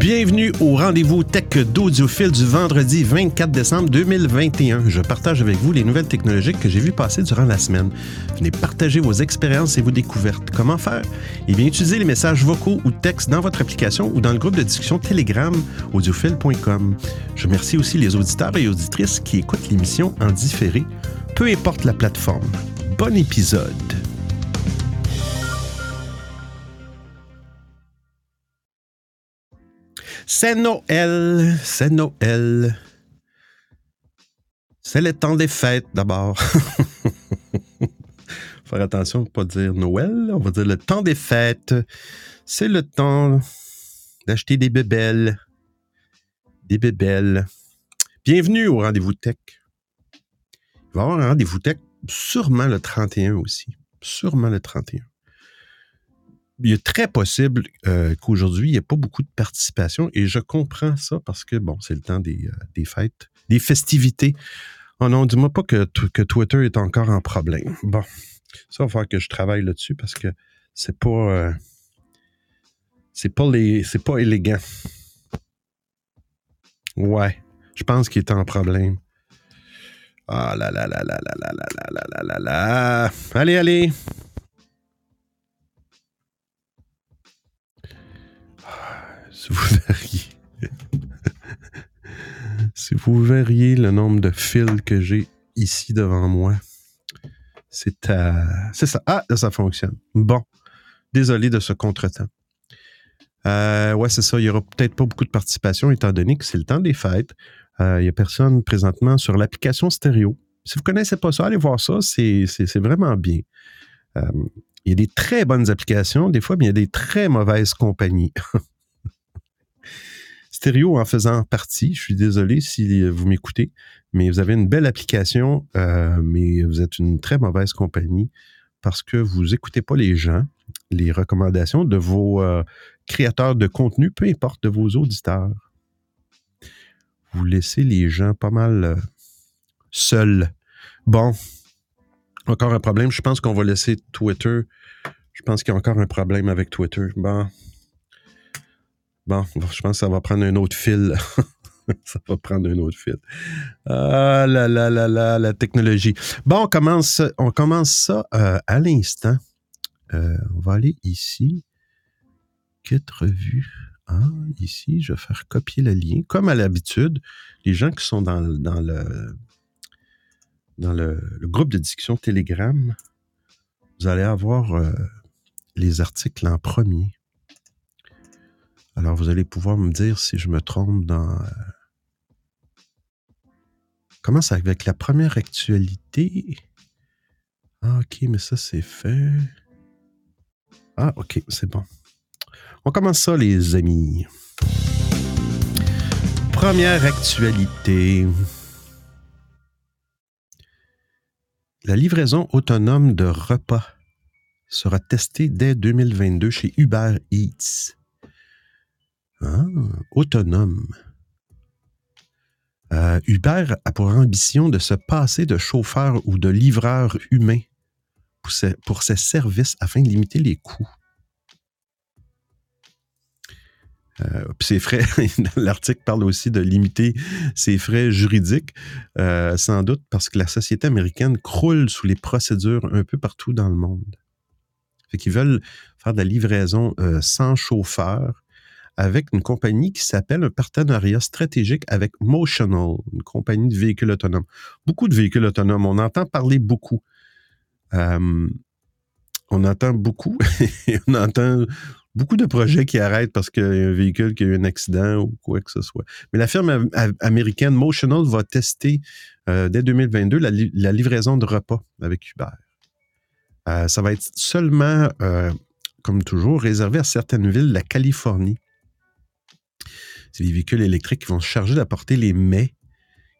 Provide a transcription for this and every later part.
Bienvenue au rendez-vous tech d'Audiophile du vendredi 24 décembre 2021. Je partage avec vous les nouvelles technologiques que j'ai vues passer durant la semaine. Venez partager vos expériences et vos découvertes. Comment faire? Eh bien, utilisez les messages vocaux ou textes dans votre application ou dans le groupe de discussion Telegram audiophile.com. Je remercie aussi les auditeurs et auditrices qui écoutent l'émission en différé, peu importe la plateforme. Bon épisode! C'est Noël, c'est Noël. C'est le temps des fêtes d'abord. Faire attention ne pas dire Noël, on va dire le temps des fêtes. C'est le temps d'acheter des bébelles. Des bébelles. Bienvenue au rendez-vous tech. Il va y avoir un rendez-vous tech sûrement le 31 aussi. Sûrement le 31 il est très possible euh, qu'aujourd'hui, il n'y ait pas beaucoup de participation et je comprends ça parce que, bon, c'est le temps des, euh, fêtes, des festivités. Oh non, dis-moi pas que, que Twitter est encore en problème. Bon, ça va falloir que je travaille là-dessus parce que c'est pas. Euh, c'est pas les. C'est pas élégant. Ouais. Je pense qu'il est en problème. Ah là là là là là là là là là là là. Allez, allez. Si vous verriez. si vous verriez le nombre de fils que j'ai ici devant moi. C'est C'est ça. Ah, ça fonctionne. Bon. Désolé de ce contretemps. Euh, ouais, c'est ça. Il n'y aura peut-être pas beaucoup de participation étant donné que c'est le temps des fêtes. Euh, il n'y a personne présentement sur l'application stéréo. Si vous ne connaissez pas ça, allez voir ça. C'est vraiment bien. Euh, il y a des très bonnes applications, des fois, mais il y a des très mauvaises compagnies. Stéréo en faisant partie. Je suis désolé si vous m'écoutez, mais vous avez une belle application, euh, mais vous êtes une très mauvaise compagnie parce que vous n'écoutez pas les gens, les recommandations de vos euh, créateurs de contenu, peu importe de vos auditeurs. Vous laissez les gens pas mal euh, seuls. Bon, encore un problème. Je pense qu'on va laisser Twitter. Je pense qu'il y a encore un problème avec Twitter. Bon, Bon, je pense que ça va prendre un autre fil. ça va prendre un autre fil. Ah là là là là, la technologie. Bon, on commence, on commence ça euh, à l'instant. Euh, on va aller ici. Quête revue. Ah, ici, je vais faire copier le lien. Comme à l'habitude, les gens qui sont dans, dans le dans le, groupe de discussion Telegram, vous allez avoir euh, les articles en premier. Alors, vous allez pouvoir me dire si je me trompe dans... Euh, commence avec la première actualité? Ah, ok, mais ça, c'est fait. Ah, ok, c'est bon. On commence ça, les amis. Première actualité. La livraison autonome de repas sera testée dès 2022 chez Uber Eats. Ah, autonome. Euh, Uber a pour ambition de se passer de chauffeur ou de livreur humain pour ses, services afin de limiter les coûts. Euh, l'article parle aussi de limiter ses frais juridiques, euh, sans doute parce que la société américaine croule sous les procédures un peu partout dans le monde. Fait qu'ils veulent faire de la livraison sans chauffeur avec une compagnie qui s'appelle un partenariat stratégique avec Motional, une compagnie de véhicules autonomes. Beaucoup de véhicules autonomes, on entend parler beaucoup. Euh, on entend beaucoup, on entend beaucoup de projets qui arrêtent parce qu'il y a un véhicule qui a eu un accident ou quoi que ce soit. Mais la firme américaine Motional va tester euh, dès 2022 la, livraison de repas avec Uber. Euh, ça va être seulement, comme toujours, réservé à certaines villes de la Californie c'est les véhicules électriques qui vont se charger d'apporter les mets.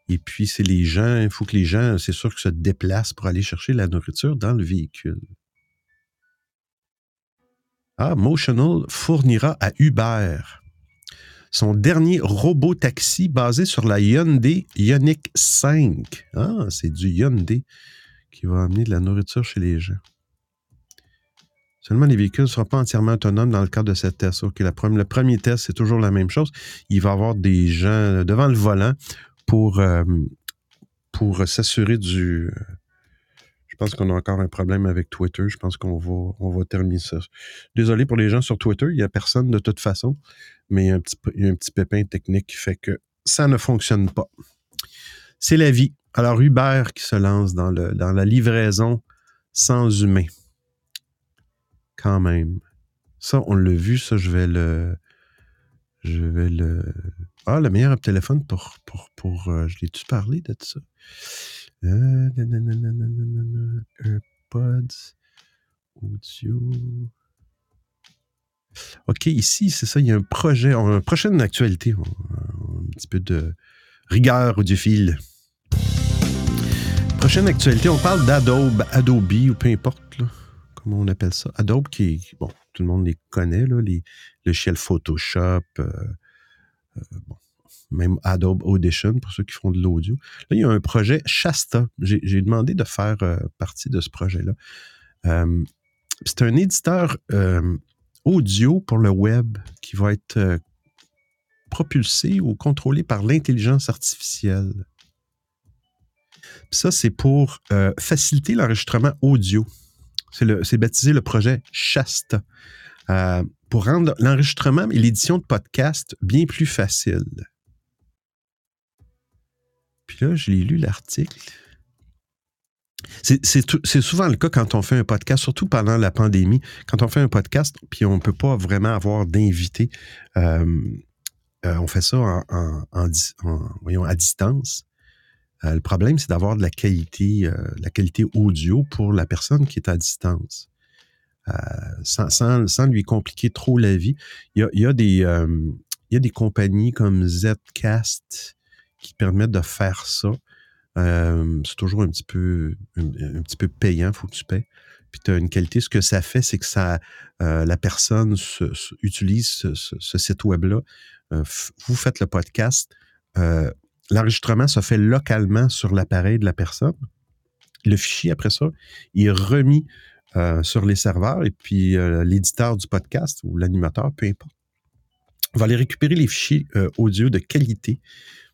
Et puis, c'est les gens, il faut que les gens, c'est sûr, se déplacent pour aller chercher la nourriture dans le véhicule. Ah, Motional fournira à Uber son dernier robot taxi basé sur la Hyundai Ioniq 5. Ah, c'est du Hyundai qui va amener de la nourriture chez les gens. Seulement, les véhicules ne seront pas entièrement autonomes dans le cadre de cette test. Le premier test, c'est toujours la même chose. Il va y avoir des gens devant le volant pour, euh, s'assurer du. Je pense qu'on a encore un problème avec Twitter. Je pense qu'on va, on va terminer ça. Désolé pour les gens sur Twitter. Il n'y a personne de toute façon. Mais il y, a un petit, pépin technique qui fait que ça ne fonctionne pas. C'est la vie. Alors, Uber qui se lance dans la livraison sans humain quand même. Ça, on l'a vu, ça, je vais le. Je vais le. Ah, le meilleur téléphone pour. pour, pour euh, je l'ai-tu parlé de ça? Euh, AirPods. Audio. OK, ici, c'est ça, il y a un projet, une prochaine actualité, un, petit peu de rigueur fil. Prochaine actualité, on parle d'Adobe, Adobe ou peu importe. Là comment on appelle ça? Adobe, qui bon, tout le monde les connaît, là, les logiciels Photoshop, euh, euh, même Adobe Audition pour ceux qui font de l'audio. Là, il y a un projet Shasta. J'ai demandé de faire euh, partie de ce projet-là. c'est un éditeur audio pour le web qui va être propulsé ou contrôlé par l'intelligence artificielle. ça, c'est pour faciliter l'enregistrement audio. C'est baptisé le projet Shasta euh, pour rendre l'enregistrement et l'édition de podcast bien plus facile. Puis là, je l'ai lu l'article. C'est souvent le cas quand on fait un podcast, surtout pendant la pandémie. Quand on fait un podcast, puis on ne peut pas vraiment avoir d'invités, euh, euh, on fait ça à distance. Euh, le problème, c'est d'avoir de la qualité, euh, la qualité audio pour la personne qui est à distance. Euh, sans, lui compliquer trop la vie. Il y a, il des, il compagnies comme Zcast qui permettent de faire ça. c'est toujours un petit peu, payant, faut que tu payes. Puis tu as une qualité. Ce que ça fait, c'est que la personne utilise ce, ce site web-là. vous faites le podcast l'enregistrement se fait localement sur l'appareil de la personne. Le fichier, après ça, il est remis euh, sur les serveurs et puis euh, l'éditeur du podcast ou l'animateur, peu importe, va aller récupérer les fichiers euh, audio de qualité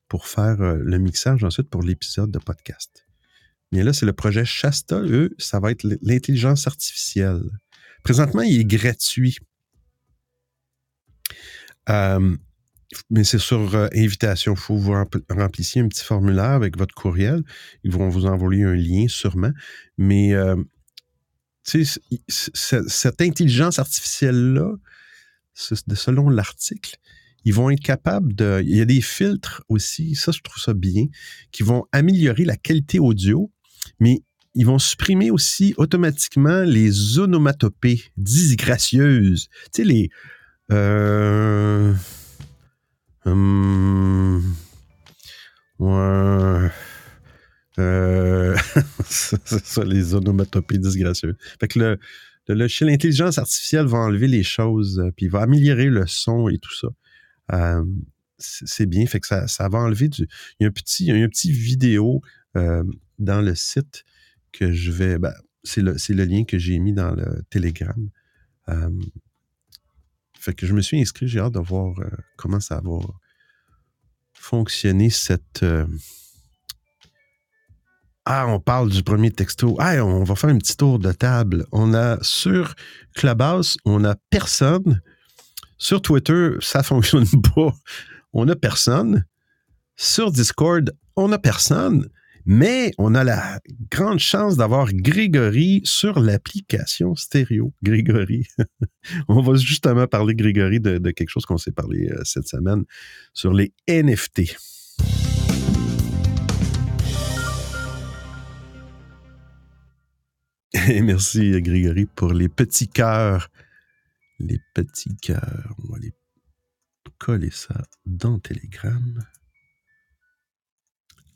pour faire le mixage ensuite pour l'épisode de podcast. Mais là, c'est le projet Shasta. Eux, ça va être l'intelligence artificielle. Présentement, il est gratuit mais c'est sur euh, invitation. Il faut que vous remplissiez un petit formulaire avec votre courriel. Ils vont vous envoyer un lien sûrement. Mais euh, cette intelligence artificielle-là, selon l'article, ils vont être capables de. Il y a des filtres aussi, ça, je trouve ça bien, qui vont améliorer la qualité audio, mais ils vont supprimer aussi automatiquement les onomatopées disgracieuses. Tu sais, les. Euh, Hum, ouais. Euh, c'est ça, les onomatopées disgracieuses. Fait que le, le logiciel l'intelligence artificielle va enlever les choses, euh, puis va améliorer le son et tout ça. Euh, c'est bien, fait que ça, ça va enlever du. Il y a un petit, il y a un petit vidéo dans le site que je vais. Ben, c'est le, le, lien que j'ai mis dans le Telegram. Fait que je me suis inscrit, j'ai hâte de voir euh, comment ça va fonctionner cette. Euh, ah, on parle du premier texto. Ah, on va faire un petit tour de table. On a sur Clubhouse, on a personne. Sur Twitter, ça fonctionne pas. On a personne. Sur Discord, on a personne. Mais on a la grande chance d'avoir Grégory sur l'application stéréo. Grégory. on va justement parler, Grégory, de, quelque chose qu'on s'est parlé euh, cette semaine sur les NFT. Et merci, Grégory, pour les petits cœurs. Les petits cœurs. On va les coller ça dans Telegram.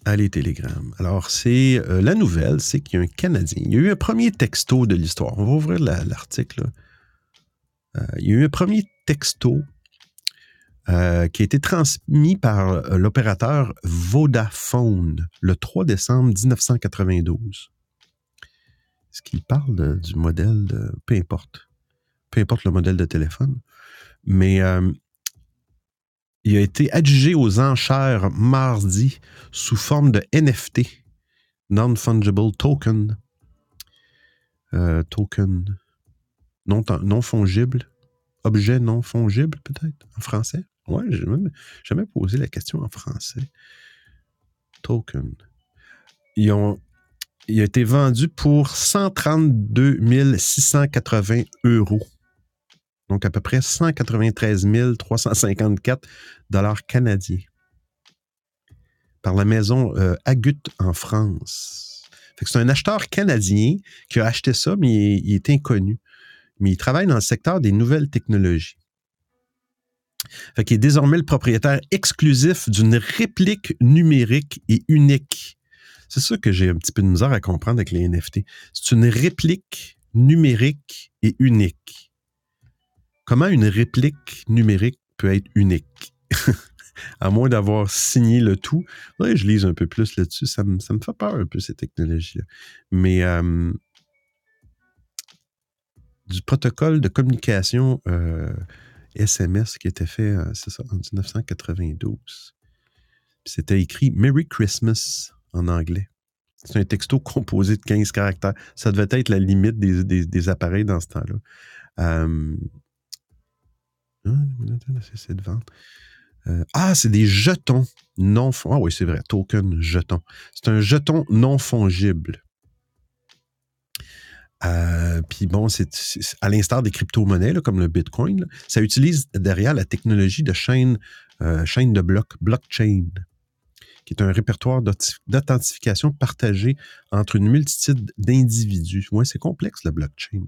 Allez, Telegram. Alors, c'est euh, la nouvelle, c'est qu'il y a un Canadien. Il y a eu un premier texto de l'histoire. On va ouvrir l'article. Euh, il y a eu un premier texto euh, qui a été transmis par l'opérateur Vodafone le 3 décembre 1992. Est-ce qu'il parle du modèle de... Peu importe. peu importe le modèle de téléphone. Mais il a été adjugé aux enchères mardi sous forme de NFT, Non-Fungible Token. Euh, token non, non. Objet non fongible, peut-être, en français? Ouais, j'ai jamais posé la question en français. Token. Il a été vendu pour 132 680 euros. Donc à peu près 193 354 dollars canadiens. Par la maison euh, Agut en France. C'est un acheteur canadien qui a acheté ça, mais il, est inconnu. Mais il travaille dans le secteur des nouvelles technologies. Fait qu'il est désormais le propriétaire exclusif d'une réplique numérique et unique c'est ça que j'ai un petit peu de misère à comprendre avec les NFT. C'est une réplique numérique et unique. Comment une réplique numérique peut être unique? à moins d'avoir signé le tout. je lise un peu plus là-dessus. Ça me, fait peur un peu, ces technologies-là. Mais euh, du protocole de communication SMS euh, qui était fait, euh, ça, en 1992. C'était écrit Merry Christmas en anglais. C'est un texto composé de 15 caractères. Ça devait être la limite des, appareils dans ce temps-là. Euh, ah, c'est des jetons non fongibles. Ah oui, c'est vrai, token jeton. C'est un jeton non fongible. Euh, puis bon, c'est à l'instar des crypto-monnaies, comme le Bitcoin, ça utilise derrière la technologie de chaîne, chaîne de blocs, blockchain qui est un répertoire d'authentification partagé entre une multitude d'individus. Oui, c'est complexe, la blockchain.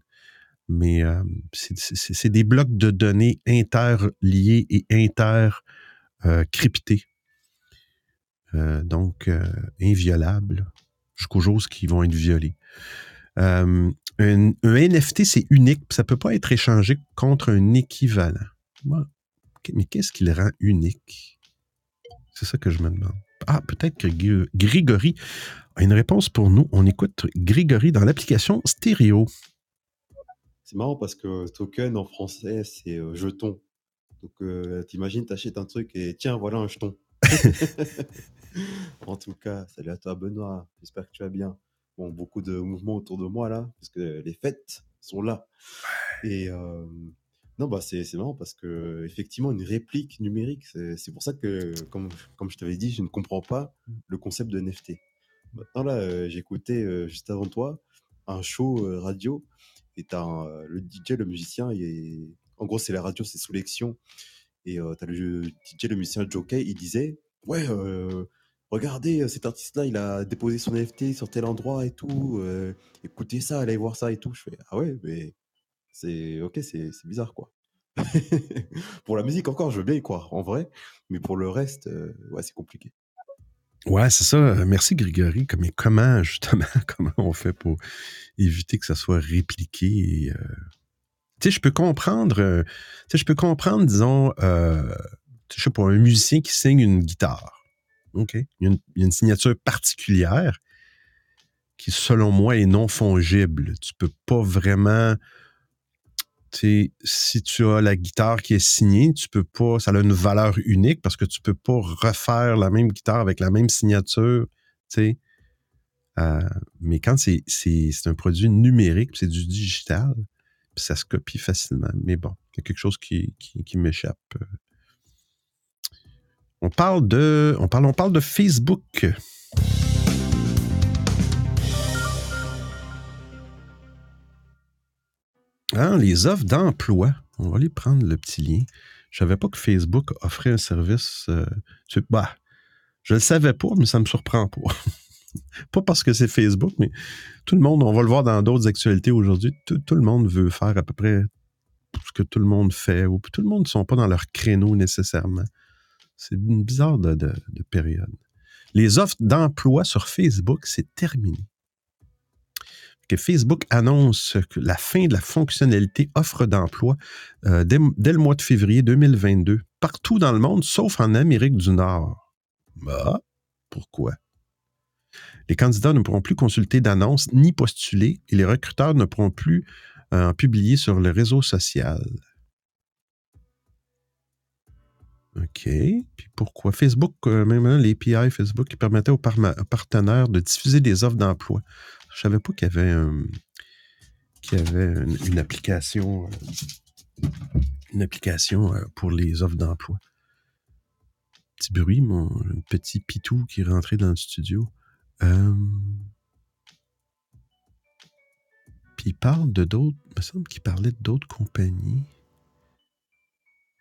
Mais euh, c'est des blocs de données interliés et intercryptés. Euh, donc, euh, inviolables jusqu'aux jours qui vont être violés. Un, un, NFT, c'est unique, ça ne peut pas être échangé contre un équivalent. Mais qu'est-ce qui le rend unique? C'est ça que je me demande. Ah, peut-être que Grégory a une réponse pour nous. On écoute Grégory dans l'application stéréo. C'est marrant parce que token en français, c'est jeton. Donc, euh, t'imagines, t'achètes un truc et tiens, voilà un jeton. en tout cas, salut à toi, Benoît. J'espère que tu vas bien. Bon, beaucoup de mouvements autour de moi là, parce que les fêtes sont là. Et euh, non, bah c'est marrant parce que effectivement une réplique numérique, c'est pour ça que, comme, comme je t'avais dit, je ne comprends pas le concept de NFT. Maintenant là, euh, j'écoutais juste avant toi un show radio et t'as le DJ, le musicien, et en gros c'est la radio, c'est sélection et t'as le DJ, le musicien Jockey, il disait ouais regardez cet artiste-là, il a déposé son NFT sur tel endroit et tout, écoutez ça, allez voir ça et tout. Je fais ah ouais mais c'est ok, c'est bizarre quoi. pour la musique encore, je veux bien y en vrai, mais pour le reste, euh, ouais, c'est compliqué. Ouais, c'est ça. Merci Grégory. Mais comment justement, comment on fait pour éviter que ça soit répliqué euh, Tu sais, je peux comprendre. Euh, tu sais, je peux comprendre, disons, je sais pas, un musicien qui signe une guitare. Ok, il y a une signature particulière qui, selon moi, est non fongible. Tu peux pas vraiment si tu as la guitare qui est signée, tu peux pas, ça a une valeur unique parce que tu peux pas refaire la même guitare avec la même signature, tu euh, mais quand c'est, un produit numérique, c'est du digital, ça se copie facilement. Mais bon, il y a quelque chose qui, m'échappe. On parle de, on parle, on parle de Facebook. Hein, les offres d'emploi. On va aller prendre le petit lien. Je ne savais pas que Facebook offrait un service. Euh, bah, je ne le savais pas, mais ça ne me surprend pas. pas parce que c'est Facebook, mais tout le monde, on va le voir dans d'autres actualités aujourd'hui, tout, le monde veut faire à peu près ce que tout le monde fait, ou tout le monde ne sont pas dans leur créneau nécessairement. C'est une bizarre de période. Les offres d'emploi sur Facebook, c'est terminé Facebook annonce la fin de la fonctionnalité offre d'emploi euh, dès, le mois de février 2022, partout dans le monde, sauf en Amérique du Nord. Bah, pourquoi? Les candidats ne pourront plus consulter d'annonces ni postuler et les recruteurs ne pourront plus en publié sur le réseau social. OK. Puis pourquoi? Facebook, euh, même l'API Facebook qui permettait aux, partenaires de diffuser des offres d'emploi. Je savais pas qu'il y avait, qu'il y avait une, application, euh, une application euh, pour les offres d'emploi. Petit bruit, mon petit pitou qui est rentré dans le studio. puis il parle de d'autres, il me semble qu'il parlait d'autres compagnies.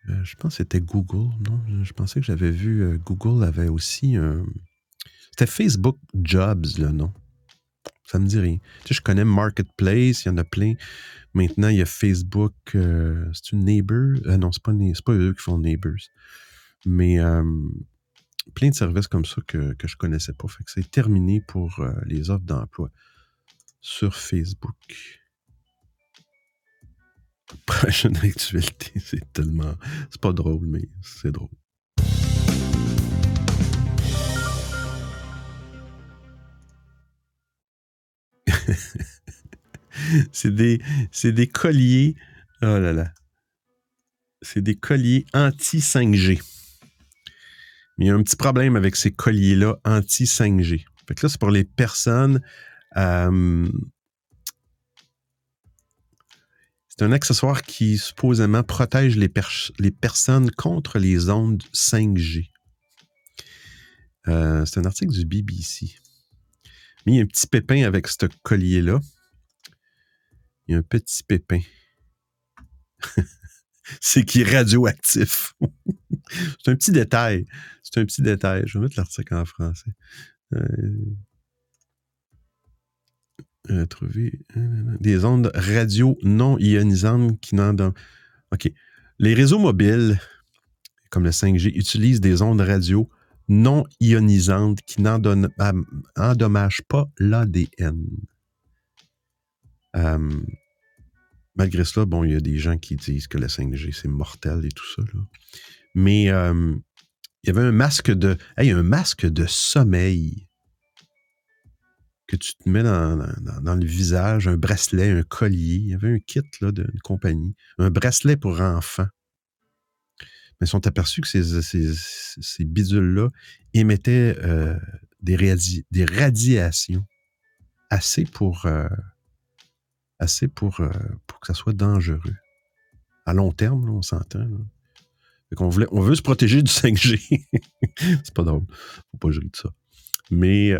Euh, je pense que c'était Google, non? Je pensais que j'avais vu euh, Google avait aussi un. C'était Facebook Jobs, le nom. Ça me dit rien. Tu sais, je connais Marketplace, il y en a plein. Maintenant, il y a Facebook. Euh, c'est une Neighbor? non, c'est pas, pas eux qui font Neighbors. Mais plein de services comme ça que, que je connaissais pas. C'est terminé pour les offres d'emploi sur Facebook. Prochaine actualité, c'est tellement. C'est pas drôle, mais c'est drôle. c'est des, colliers. Oh là là. C'est des colliers anti-5G. Mais il y a un petit problème avec ces colliers-là anti-5G. Fait que là, c'est pour les personnes euh, c'est un accessoire qui supposément protège les, les personnes contre les ondes 5G. Euh, c'est un article du BBC. Il y a un petit pépin avec ce collier-là. Il y a un petit pépin. c'est qui est radioactif. c'est un petit détail. C'est un petit détail. Je vais mettre l'article en français. Euh, euh, trouver euh, des ondes radio non ionisantes qui n'en OK. Les réseaux mobiles, comme le 5G, utilisent des ondes radio non ionisantes qui n'endommagent pas l'ADN. Malgré cela, bon, il y a des gens qui disent que le 5G, c'est mortel et tout ça. Mais il y avait un masque de. Hey, un masque de sommeil que tu te mets dans, le visage, un bracelet, un collier. Il y avait un kit d'une compagnie, un bracelet pour enfants. Mais sont aperçus que ces, ces, bidules-là émettaient euh, des, des, radiations assez pour, euh, assez pour, euh, pour que ça soit dangereux. À long terme, on s'entend. On, on veut se protéger du 5G. C'est pas drôle. Faut pas jouer de ça mais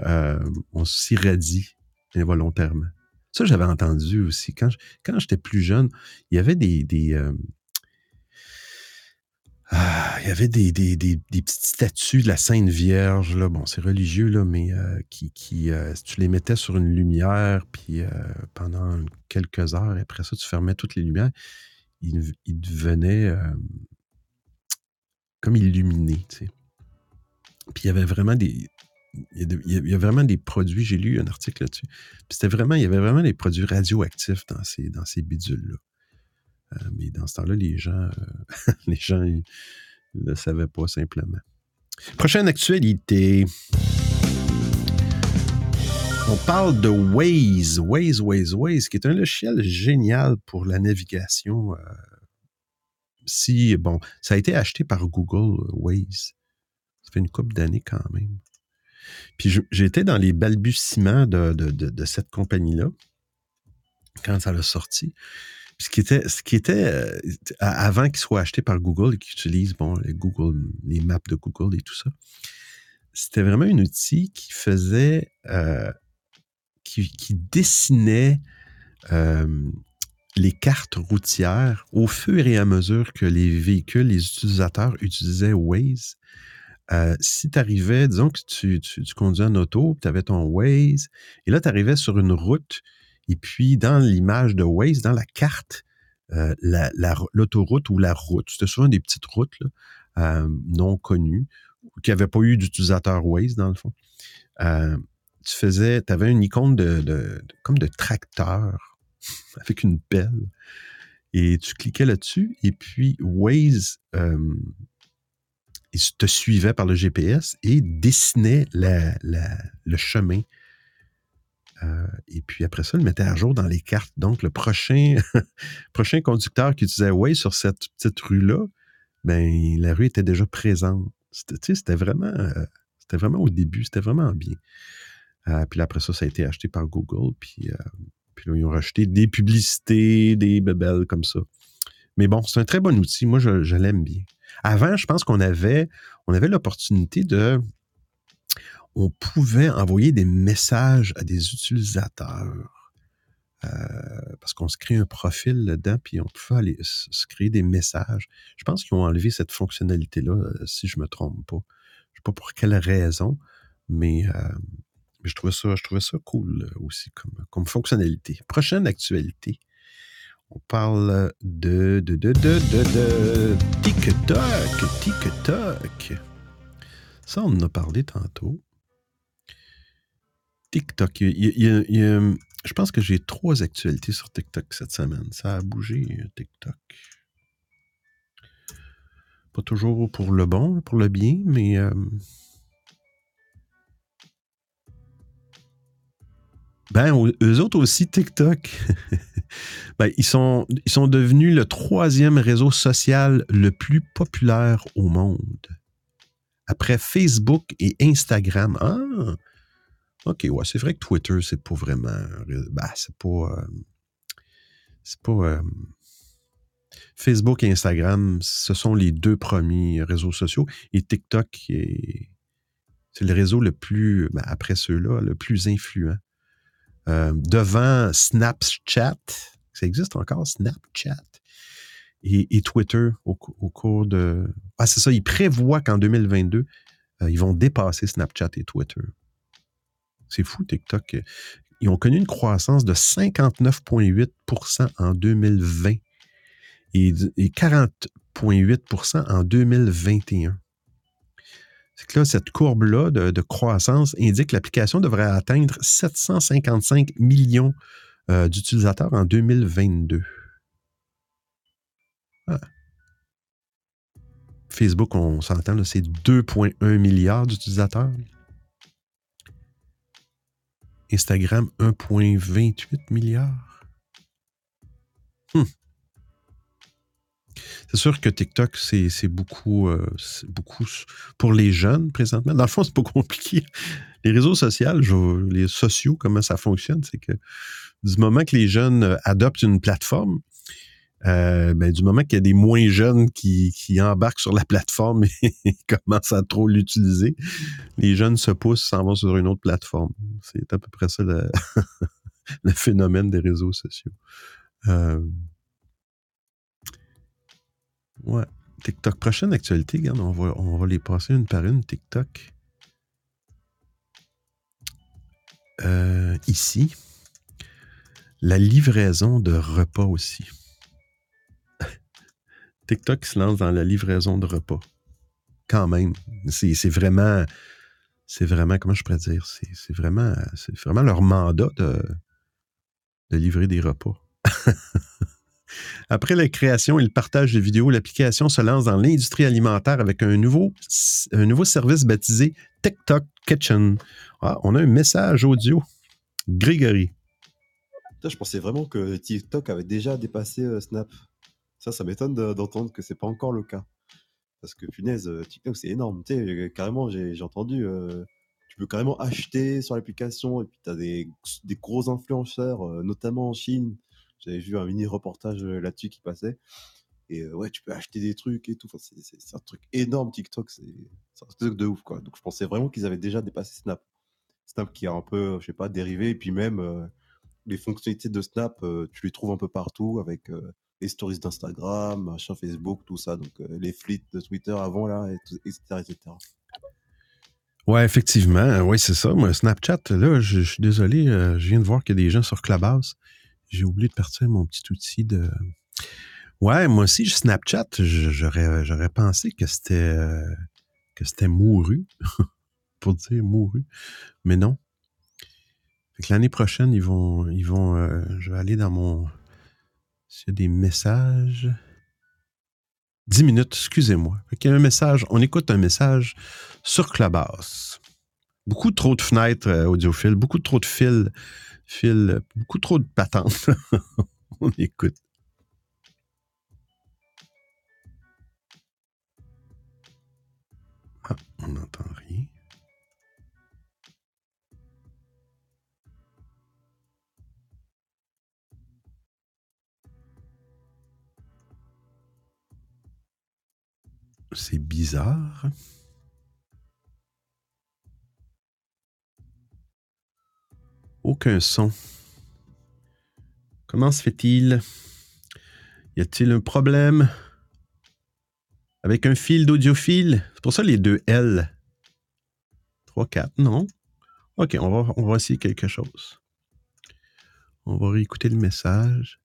on s'irradie involontairement. Ça, j'avais entendu aussi. Quand, j'étais plus jeune, il y avait des. des ah, il y avait des, petites statues de la Sainte Vierge, là. Bon, c'est religieux, là, mais euh, qui, si tu les mettais sur une lumière, puis pendant quelques heures, après ça, tu fermais toutes les lumières, ils, ils devenaient comme illuminés, tu sais. Puis il y avait vraiment des, il y, a, vraiment des produits, j'ai lu un article là-dessus. c'était vraiment, il y avait vraiment des produits radioactifs dans ces, dans ces bidules-là. Euh, mais dans ce temps-là, les gens, euh, les gens savaient pas simplement. Prochaine actualité. On parle de Waze, Waze, Waze, Waze, qui est un logiciel génial pour la navigation. Euh, si, bon, ça a été acheté par Google, Waze. Ça fait une couple d'années quand même. Puis j'étais dans les balbutiements de, cette compagnie-là quand ça l'a sorti. Ce qui était, ce qui était euh, avant qu'il soit acheté par Google et qu'il utilise bon, les Google, les maps de Google et tout ça, c'était vraiment un outil qui faisait, euh, qui, dessinait euh, les cartes routières au fur et à mesure que les véhicules, les utilisateurs utilisaient Waze. Si tu arrivais, disons que tu, conduis en auto, tu avais ton Waze, et là, tu arrivais sur une route, et puis dans l'image de Waze, dans la carte, euh, l'autoroute ou la route, c'était souvent des petites routes euh, non connues, qui n'avaient pas eu d'utilisateur Waze, dans le fond. tu faisais, tu avais une icône de, comme de tracteur avec une pelle, et tu cliquais là-dessus, et puis Waze te suivait par le GPS et dessinait le chemin Euh, et puis après ça, il mettait à jour dans les cartes. Donc, le prochain, prochain conducteur qui utilisait Way sur cette petite rue-là, ben, la rue était déjà présente. C'était vraiment, euh, c'était vraiment au début, c'était vraiment bien. Euh, puis après ça, ça a été acheté par Google. Puis, puis là, ils ont racheté des publicités, des bebelles comme ça. Mais bon, c'est un très bon outil. Moi, je, je l'aime bien. Avant, je pense qu'on avait, on avait l'opportunité de on pouvait envoyer des messages à des utilisateurs. Euh, parce qu'on se crée un profil là-dedans, puis on pouvait aller se créer des messages. Je pense qu'ils ont enlevé cette fonctionnalité-là, euh, si je ne me trompe pas. Je ne sais pas pour quelle raison, mais, euh, je, trouvais ça, je cool aussi comme, comme fonctionnalité. Prochaine actualité. On parle de, de, de, de, de, de TikTok. TikTok. Ça, on en a parlé tantôt. TikTok. je pense que j'ai trois actualités sur TikTok cette semaine. Ça a bougé, TikTok. Pas toujours pour le bon, pour le bien, mais. Euh, ben, eux autres aussi, TikTok. ben, ils, sont, ils sont devenus le troisième réseau social le plus populaire au monde. Après Facebook et Instagram. Ah! OK, ouais, c'est vrai que Twitter, c'est pas vraiment. Ben, c'est pas. Euh, c'est pas. Euh, Facebook et Instagram, ce sont les deux premiers réseaux sociaux. Et TikTok, c'est le réseau le plus, ben, après ceux-là, le plus influent. Euh, devant Snapchat, ça existe encore, Snapchat, et, Twitter au, cours de... Ah, c'est ça, ils prévoient qu'en 2022, ils vont dépasser Snapchat et Twitter. C'est fou, TikTok. Ils ont connu une croissance de 59,8% en 2020 et, 40,8% en 2021. C'est que là, cette courbe-là de, croissance indique que l'application devrait atteindre 755 millions euh, d'utilisateurs en 2022. Ah. Facebook, on s'entend, c'est 2,1 milliards d'utilisateurs. Instagram, 1,28 milliard. Hmm. C'est sûr que TikTok, c'est beaucoup, euh, beaucoup pour les jeunes présentement. Dans le fond, c'est pas compliqué. Les réseaux sociaux, les sociaux, comment ça fonctionne, c'est que du moment que les jeunes euh, adoptent une plateforme, euh, ben, du moment qu'il y a des moins jeunes qui, embarquent sur la plateforme et commencent à trop l'utiliser, les jeunes se poussent, s'en vont sur une autre plateforme. C'est à peu près ça le, phénomène des réseaux sociaux. Euh, ouais. TikTok. Prochaine actualité, regarde, on va, on va les passer une par une. TikTok. Euh, ici, la livraison de repas aussi. TikTok se lance dans la livraison de repas. Quand même. C'est vraiment. C'est vraiment, comment je pourrais dire? C'est vraiment, vraiment leur mandat de, livrer des repas. Après la création et le partage de vidéos, l'application se lance dans l'industrie alimentaire avec un nouveau, un nouveau service baptisé TikTok Kitchen. Ah, on a un message audio. Grégory. je pensais vraiment que TikTok avait déjà dépassé euh, Snap. Ça, ça m'étonne d'entendre que c'est pas encore le cas. Parce que punaise, euh, TikTok, c'est énorme. Tu sais, euh, carrément, j'ai entendu, euh, tu peux carrément acheter sur l'application et puis tu as des, des, gros influenceurs, notamment en Chine. J'avais vu un mini reportage là-dessus qui passait. Et ouais, tu peux acheter des trucs et tout. c'est un truc énorme, TikTok. C'est un truc de ouf, quoi. Donc, je pensais vraiment qu'ils avaient déjà dépassé Snap. Snap qui a un peu, je sais pas, dérivé. Et puis même, les fonctionnalités de Snap, tu les trouves un peu partout avec les stories d'Instagram, machin Facebook, tout ça. Donc euh, les flits de Twitter avant, là, etc., etc. Ouais, effectivement. Oui, c'est ça. Moi, Snapchat, là, je, suis désolé, euh, je viens de voir qu'il y a des gens sur Clubhouse. J'ai oublié de partir mon petit outil de. Ouais, moi aussi, Snapchat, j'aurais, pensé que c'était euh, que c'était mouru. pour dire mouru. Mais non. L'année prochaine, ils vont. Ils vont je vais aller dans mon s'il y a des messages. 10 minutes, excusez-moi. Il y a un message, on écoute un message sur Clubhouse. Beaucoup trop de fenêtres euh, audiophiles, beaucoup trop de fils, fils, beaucoup trop de patentes. On écoute. Ah, on n'entend rien. C'est bizarre. Aucun son. Comment se fait-il? Y a-t-il un problème? Avec un fil d'audiophile? C'est pour ça les deux L. 3, 4, non? OK, on va, on va essayer quelque chose. On va réécouter le message.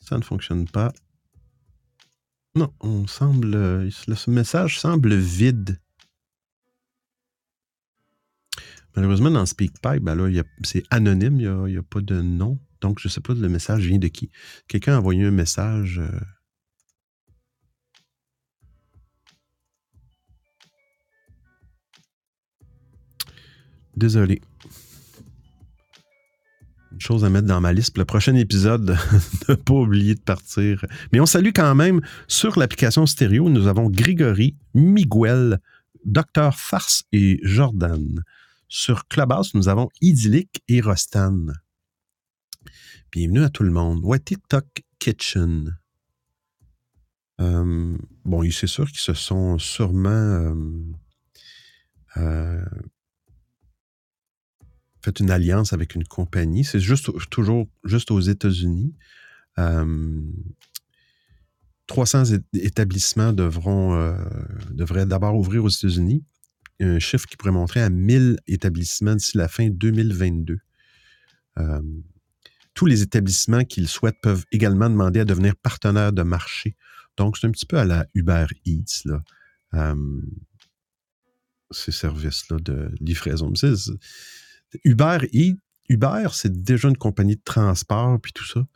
Ça ne fonctionne pas. Non, on semble. Euh, ce message semble vide. Malheureusement, dans SpeakPipe, ben là, c'est anonyme, il n'y a, pas de nom. Donc, je ne sais pas le message vient de qui. Quelqu'un a envoyé un message. Euh, Désolé. Une chose à mettre dans ma liste pour le prochain épisode, de ne pas oublier de partir. Mais on salue quand même sur l'application stéréo, nous avons Grégory, Miguel, Docteur Farce et Jordan. Sur Clubhouse, nous avons Idyllic et Rostan. Bienvenue à tout le monde. Ouais, TikTok Kitchen. Euh, bon, c'est sûr qu'ils se sont sûrement euh, euh, fait une alliance avec une compagnie. C'est juste toujours juste aux États-Unis. 300 établissements devront devraient d'abord ouvrir aux États-Unis un chiffre qui pourrait montrer à 1000 établissements d'ici la fin 2022. Euh, tous les établissements qu'ils souhaitent peuvent également demander à devenir partenaires de marché. Donc, c'est un petit peu à la Uber Eats, là. Euh, ces services-là de livraison. Uber c'est déjà une compagnie de transport puis tout ça.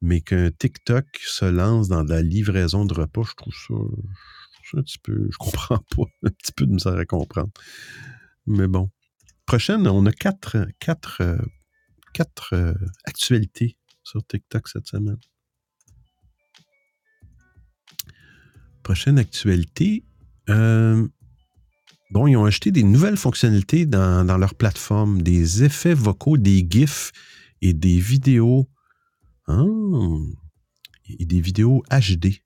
Mais qu'un TikTok se lance dans la livraison de repas, je trouve ça, un petit peu, je comprends pas, un petit peu de misère à comprendre. Mais bon. Prochaine, on a quatre, quatre, quatre euh, actualités sur TikTok cette semaine. Prochaine actualité. Euh, bon, ils ont acheté des nouvelles fonctionnalités dans, leur plateforme, des effets vocaux, des GIFs et des vidéos. Ah, et des vidéos HD.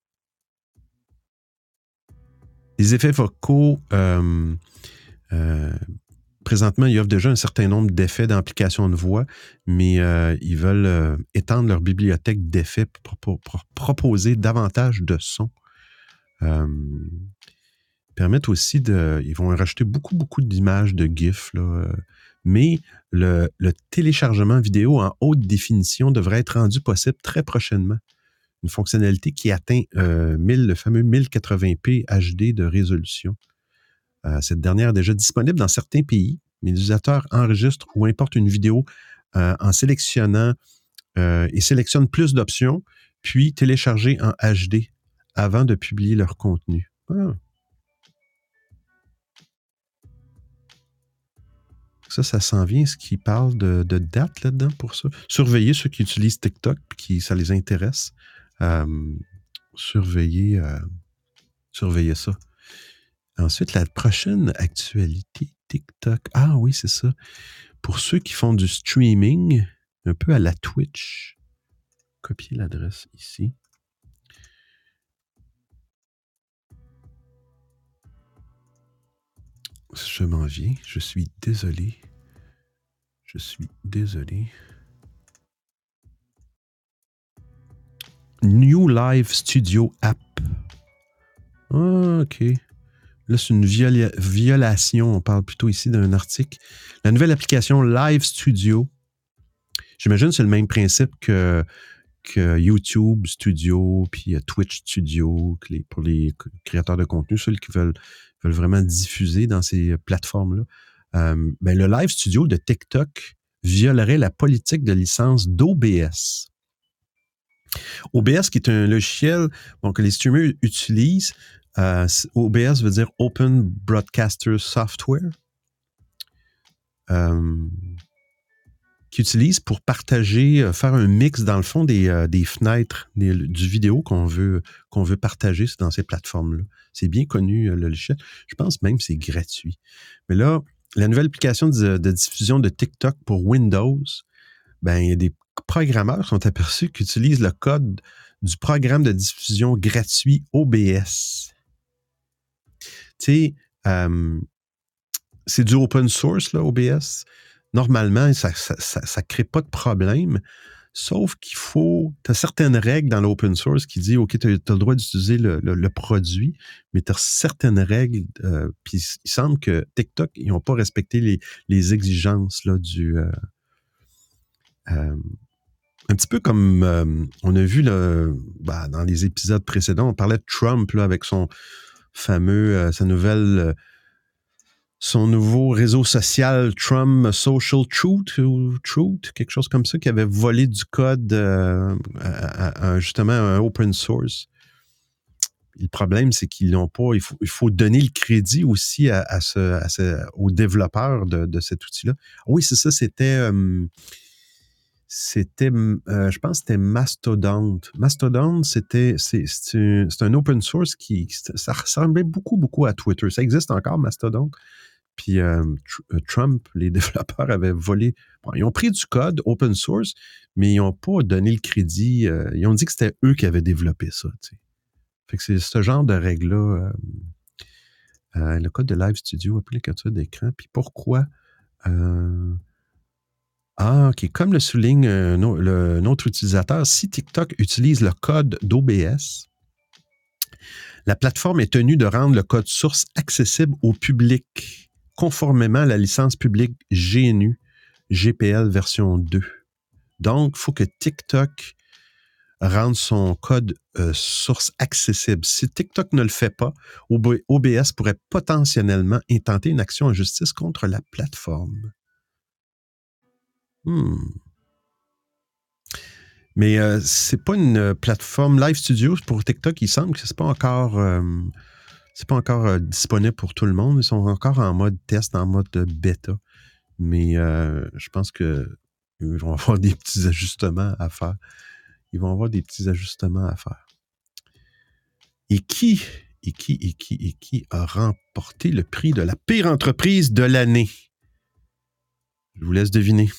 Les effets vocaux, euh, euh, présentement, ils offrent déjà un certain nombre d'effets d'amplification de voix, mais euh, ils veulent étendre leur bibliothèque d'effets pour, proposer davantage de sons. Permettent aussi de. Ils vont rajouter beaucoup, beaucoup d'images de GIF, mais le, téléchargement vidéo en haute définition devrait être rendu possible très prochainement une fonctionnalité qui atteint euh, le fameux 1080p HD de résolution. Euh, cette dernière est déjà disponible dans certains pays, mais l'utilisateur enregistre ou importe une vidéo euh, en sélectionnant et sélectionne plus d'options, puis télécharger en HD avant de publier leur contenu. Ah. Ça, ça s'en vient. ce qui parle de, date là-dedans pour ça? Surveiller ceux qui utilisent TikTok qui ça les intéresse surveiller, euh, surveiller ça. Ensuite, la prochaine actualité TikTok. Ah oui, c'est ça. Pour ceux qui font du streaming, un peu à la Twitch, copier l'adresse ici. Je m'en viens. Je suis désolé. Je suis désolé. New Live Studio App. Ah, OK. Là, c'est une violation. On parle plutôt ici d'un article. La nouvelle application Live Studio. J'imagine que c'est le même principe que, que YouTube Studio, puis euh, Twitch Studio, pour les créateurs de contenu, ceux qui veulent, veulent vraiment diffuser dans ces plateformes-là. Euh, ben, le Live Studio de TikTok violerait la politique de licence d'OBS. OBS, qui est un logiciel que les streamers utilisent, euh, OBS veut dire Open Broadcaster Software. Qu'ils utilisent pour partager, faire un mix dans le fond des, des fenêtres du vidéo qu'on veut, veut partager dans ces plateformes-là. C'est bien connu, le logiciel. Je pense même que c'est gratuit. Mais là, la nouvelle application de, diffusion de TikTok pour Windows, ben, des programmeurs qui sont aperçus qui utilisent le code du programme de diffusion gratuit OBS. Tu sais, c'est du open source, là, OBS. Normalement, ça ne crée pas de problème. Sauf qu'il faut, tu as certaines règles dans l'open source qui disent, OK, tu as, le droit d'utiliser le, produit, mais tu as certaines règles, euh, puis il semble que TikTok, ils n'ont pas respecté les, exigences là, du... Euh, euh, un petit peu comme on a vu bah, dans les épisodes précédents, on parlait de Trump là, avec son fameux, sa nouvelle son nouveau réseau social Trump Social Truth ou Truth, quelque chose comme ça, qui avait volé du code euh, justement un open source. Le problème, c'est qu'ils n'ont pas. Il faut, donner le crédit aussi aux développeurs de, cet outil-là. Oui, c'est ça, c'était. Euh, c'était, euh, je pense, c'était Mastodon. Mastodon, c'était, c'est, un open source qui, ça ressemblait beaucoup, beaucoup à Twitter. Ça existe encore, Mastodon. Puis euh, euh, Trump, les développeurs avaient volé. ils ont pris du code open source, mais ils n'ont pas donné le crédit. Euh, ils ont dit que c'était eux qui avaient développé ça. Fait que c'est ce genre de règle-là. le code de Live Studio, appelé capture d'écran. Puis pourquoi? ah, OK. Comme le souligne notre utilisateur, si TikTok utilise le code d'OBS, la plateforme est tenue de rendre le code source accessible au public conformément à la licence publique GNU GPL version 2. Donc, il faut que TikTok rende son code euh, source accessible. Si TikTok ne le fait pas, OBS pourrait potentiellement intenter une action en justice contre la plateforme. Hmm. Mais euh, c'est pas une plateforme Live Studio pour TikTok. Il semble que c'est pas encore euh, c'est pas encore euh, disponible pour tout le monde. Ils sont encore en mode test, en mode bêta. Mais euh, je pense qu'ils vont avoir des petits ajustements à faire. Ils vont avoir des petits ajustements à faire. Et qui, et qui, et qui, et qui a remporté le prix de la pire entreprise de l'année? Je vous laisse deviner.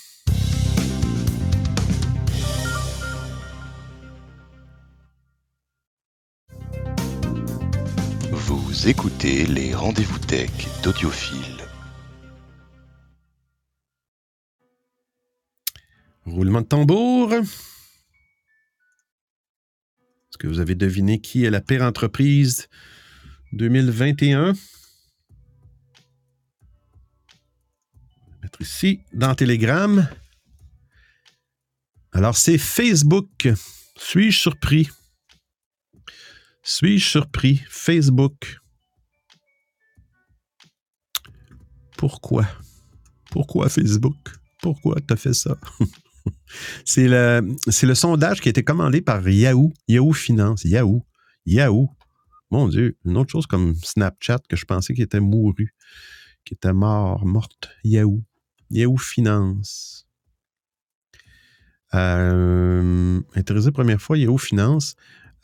Écoutez les rendez-vous tech d'Audiophile. Roulement de tambour. Est-ce que vous avez deviné qui est la pire entreprise 2021? mettre ici dans Telegram. Alors, c'est Facebook. Suis-je surpris? Suis-je surpris? Facebook. Pourquoi? Pourquoi Facebook? Pourquoi tu as fait ça? c'est le, sondage qui a été commandé par Yahoo, Yahoo Finance, Yahoo, Yahoo. Mon Dieu, une autre chose comme Snapchat que je pensais qu'il était mouru, qui était mort, morte, Yahoo, Yahoo Finance. Euh, intéressé première fois, Yahoo Finance,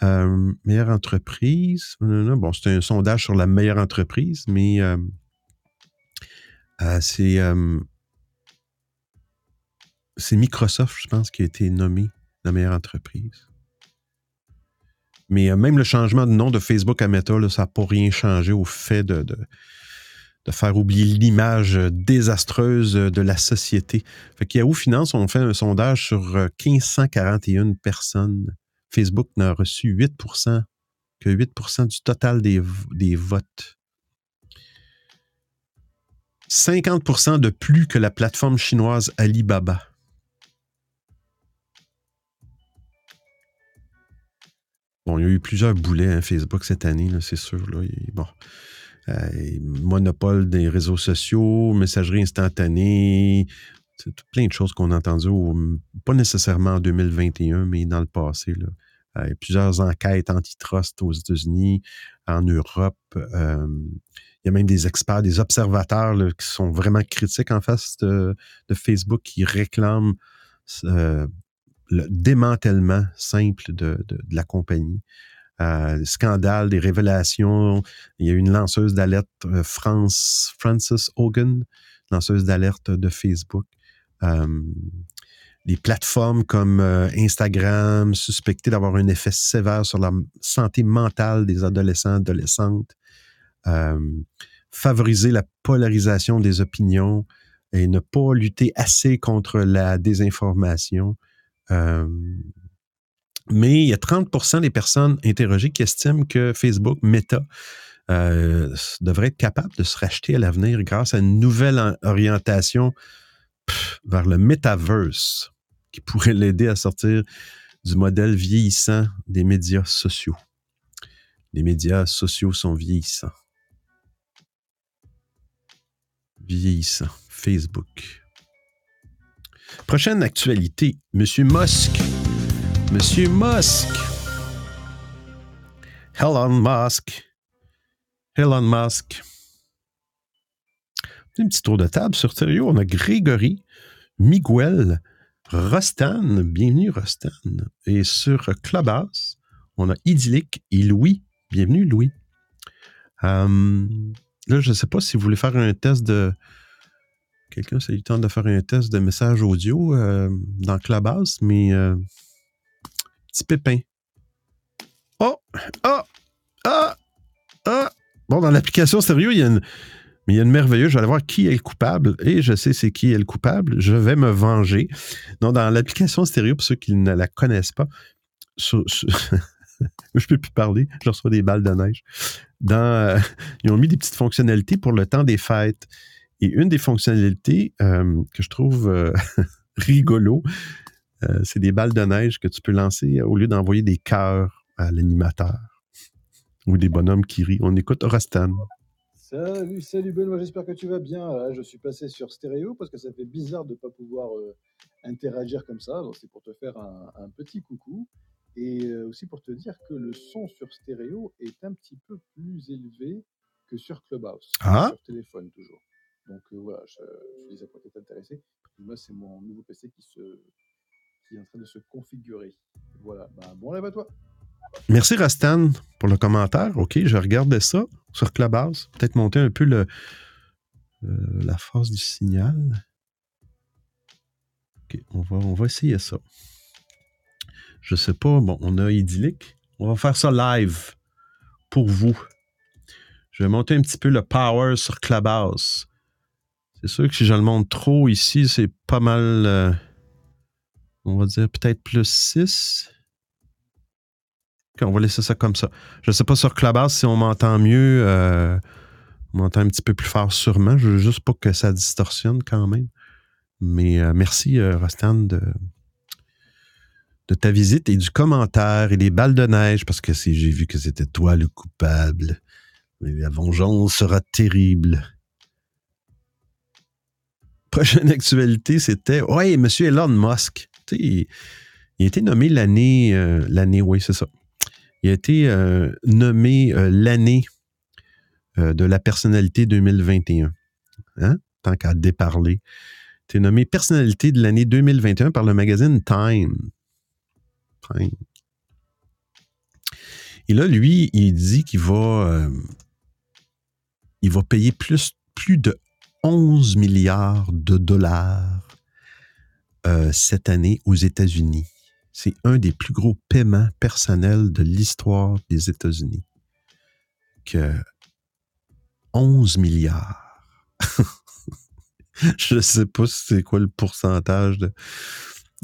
euh, meilleure entreprise. Bon, c'est un sondage sur la meilleure entreprise, mais euh, euh, c'est Microsoft, je pense, qui a été nommé la meilleure entreprise. Mais euh, même le changement de nom de Facebook à Meta, ça n'a pas rien changé au fait de, faire oublier l'image désastreuse de la société. Fait qu'Yahoo Finance ont fait un sondage sur 1541 euh, personnes. Facebook n'a reçu 8% que 8% du total des votes. 50% de plus que la plateforme chinoise Alibaba. Bon, il y a eu plusieurs boulets hein, Facebook cette année, c'est sûr. Euh, monopole des réseaux sociaux, messagerie instantanée, plein de choses qu'on a entendues, pas nécessairement en 2021, mais dans le passé. a plusieurs enquêtes antitrust aux États-Unis, en Europe. il y a même des experts, des observateurs qui sont vraiment critiques en face de, Facebook, qui réclament le démantèlement simple de, la compagnie. Euh, scandale, des révélations. Il y a une lanceuse d'alerte, euh, France, Frances Hogan, lanceuse d'alerte de Facebook. Euh, les plateformes comme euh, Instagram, suspectées d'avoir un effet sévère sur la santé mentale des adolescents, adolescentes. Favoriser la polarisation des opinions et ne pas lutter assez contre la désinformation. Euh, mais il y a 30% des personnes interrogées qui estiment que Facebook, Meta, euh, devrait être capable de se racheter à l'avenir grâce à une nouvelle orientation vers le metaverse qui pourrait l'aider à sortir du modèle vieillissant des médias sociaux. Les médias sociaux sont vieillissants. Vieillissants. Facebook. Prochaine actualité, Monsieur Musk. Monsieur Musk. Elon Musk. Elon Musk. Un petit tour de table sur Thériault. On a Grégory, Miguel, Rostan. Bienvenue, Rostan. Et sur Clubhouse, on a Idyllic et Louis. Bienvenue, Louis. Euh, là, je ne sais pas si vous voulez faire un test de Quelqu'un eu le temps de faire un test de message audio euh, dans Clubhouse, mais euh, petit pépin. Oh! Ah! Ah! Ah! Bon, dans l'application sérieux, il y a une. Mais il y a une merveilleuse, je vais aller voir qui est le coupable et je sais c'est qui est le coupable. Je vais me venger. Non, dans l'application stéréo, pour ceux qui ne la connaissent pas, je peux plus parler, je reçois des balles de neige. Euh, ils ont mis des petites fonctionnalités pour le temps des fêtes. Et une des fonctionnalités euh, que je trouve euh, rigolo, c'est des balles de neige que tu peux lancer au lieu d'envoyer des cœurs à l'animateur ou des bonhommes qui rient. On écoute Rastan. Salut, salut Benoît, j'espère que tu vas bien. je suis passé sur stéréo parce que ça fait bizarre de ne pas pouvoir interagir comme ça. C'est pour te faire un, petit coucou et aussi pour te dire que le son sur stéréo est un petit peu plus élevé que sur Clubhouse, ah. sur téléphone toujours. Donc euh, voilà, je, je disais pour intéressé. Moi, c'est mon nouveau PC qui, se, qui est en train de se configurer. Voilà, ben, bon rêve à toi. Merci Rastan pour le commentaire. OK, je regardais ça sur Clubhouse. Peut-être monter un peu le, euh, la force du signal. OK, on va, on va essayer ça. Je sais pas, bon, on a idyllique. On va faire ça live pour vous. Je vais monter un petit peu le power sur Clubhouse. C'est sûr que si je le montre trop ici, c'est pas mal. Euh, on va dire peut-être plus 6. on va laisser ça comme ça. Je ne sais pas sur Clubhouse si on m'entend mieux. Euh, on m'entend un petit peu plus fort sûrement. Je veux juste pas que ça distorsionne quand même. Mais euh, merci, Rostan, de, de ta visite et du commentaire et des balles de neige parce que j'ai vu que c'était toi le coupable. La vengeance sera terrible prochaine actualité, c'était Ouais, monsieur Elon Musk. Il, il, a été nommé l'année. Euh, l'année, oui, c'est ça. Il a été euh, nommé euh, l'année de la personnalité 2021. Hein? Tant qu'à déparler. Il a nommé personnalité de l'année 2021 par le magazine Time. Et là, lui, il dit qu'il va, il va payer plus, plus de 11 milliards de dollars euh, cette année aux États-Unis. C'est un des plus gros paiements personnels de l'histoire des États-Unis. Que 11 milliards. Je ne sais pas c'est quoi le pourcentage de.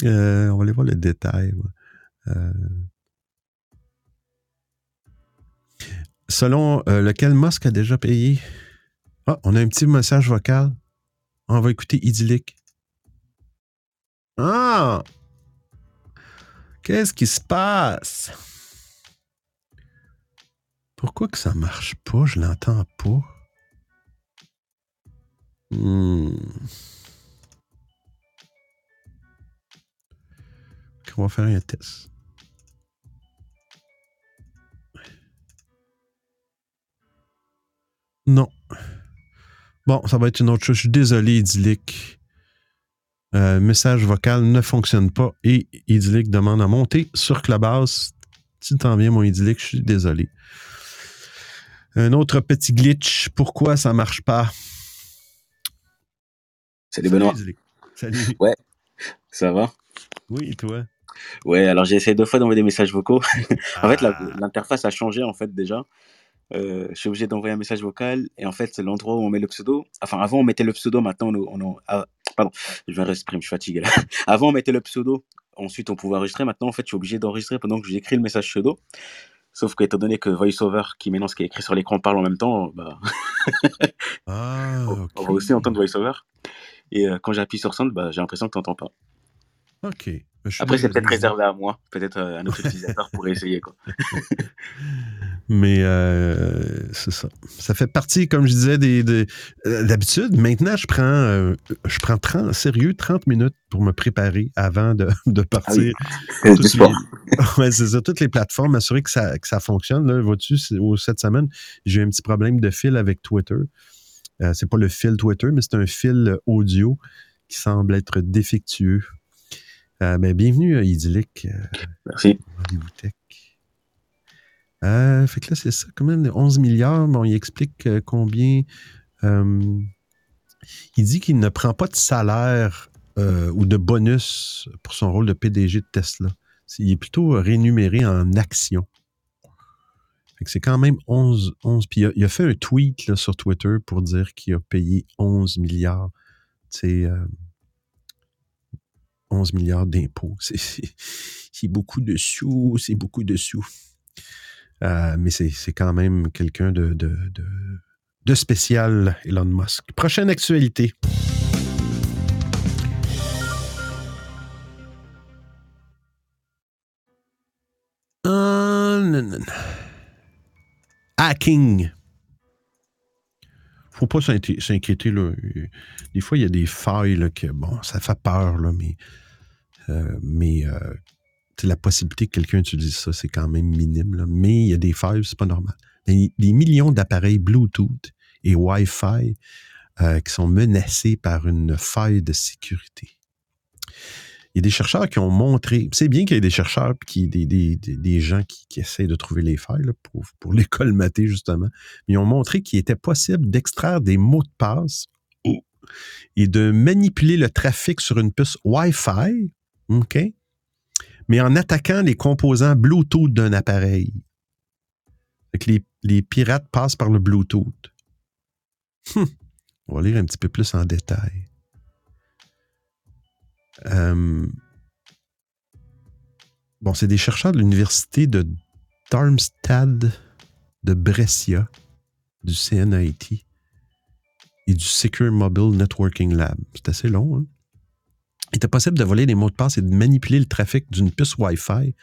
Euh, on va aller voir le détail. Euh, selon lequel Musk a déjà payé? Ah, on a un petit message vocal. On va écouter idyllique. Ah! Qu'est-ce qui se passe? Pourquoi que ça marche pas? Je l'entends pas. Hmm. On va faire un test. Non. Bon, ça va être une autre chose. Je suis désolé, Idyllic. Euh, message vocal ne fonctionne pas et Idyllic demande à monter sur Clubhouse. Tu t'en viens, mon Idyllic, je suis désolé. Un autre petit glitch. Pourquoi ça marche pas? Salut Benoît. Idyllic. Salut. Ouais, ça va? Oui, et toi? Ouais, alors j'ai essayé deux fois d'envoyer des messages vocaux. en fait, Ah. l'interface a changé en fait déjà. Euh, je suis obligé d'envoyer un message vocal et en fait, c'est l'endroit où on met le pseudo. Enfin, avant on mettait le pseudo, maintenant on, on, on- ah, pardon, je vais respirer, je suis fatigué là. avant on mettait le pseudo, ensuite on pouvait enregistrer. Maintenant, en fait, je suis obligé d'enregistrer pendant que j'écris le message pseudo. Sauf que étant donné que VoiceOver, qui maintenant ce qui est écrit sur l'écran parle en même temps, bah, Ah, on, ok. on va aussi entendre VoiceOver. Et euh, quand j'appuie sur Sound, bah, j'ai l'impression que tu n'entends pas. OK. Suis Après, c'est peut-être réservé à moi. Peut-être euh, un autre utilisateur pourrait essayer. Quoi. Mais euh, c'est ça. Ça fait partie, comme je disais, des, des- euh, d'habitude. Maintenant, je prends, euh, je prends 30, sérieux 30 minutes pour me préparer avant de, de partir. C'est Toutes sport. les- ouais, c'est ça. Toutes les plateformes, m'assurer que ça, que ça fonctionne. Là, vois-tu, c'est- au- cette semaine, j'ai eu un petit problème de fil avec Twitter. Euh, c'est pas le fil Twitter, mais c'est un fil audio qui semble être défectueux. Euh, ben, bienvenue à Idyllic. Merci. Rendez-vous tech. Euh, fait que là, c'est ça, quand même, 11 milliards. Bon, il explique euh, combien. il dit qu'il ne prend pas de salaire euh, ou de bonus pour son rôle de PDG de Tesla. Il est plutôt rémunéré en actions. C'est quand même 11. 11 puis il a, fait un tweet sur Twitter pour dire qu'il a payé 11 milliards. C'est 11 milliards d'impôts. C'est beaucoup de sous, c'est beaucoup de sous. Euh, mais c'est quand même quelqu'un de, de, spécial, Elon Musk. Prochaine actualité. Euh, non, non, non. Hacking. Faut pas s'inqui- s'inquiéter. Des fois, il y a des failles là, que, bon, ça fait peur, là, mais, euh, mais euh, la possibilité que quelqu'un utilise ça, c'est quand même minime. là. Mais il y a des failles, c'est pas normal. Mais des millions d'appareils Bluetooth et Wi-Fi euh, qui sont menacés par une faille de sécurité. Il y a des chercheurs qui ont montré, c'est bien qu'il y ait des chercheurs, qui, des, des, des, gens qui, qui essayent de trouver les failles pour, pour les colmater, justement. Mais ils ont montré qu'il était possible d'extraire des mots de passe et de manipuler le trafic sur une puce Wi-Fi, OK? Mais en attaquant les composants Bluetooth d'un appareil. Les, pirates passent par le Bluetooth. Hum. On va lire un petit peu plus en détail. Euh, bon, c'est des chercheurs de l'université de Darmstadt de Brescia, du CNIT et du Secure Mobile Networking Lab. C'est assez long, hein? Il était possible de voler des mots de passe et de manipuler le trafic d'une puce Wi-Fi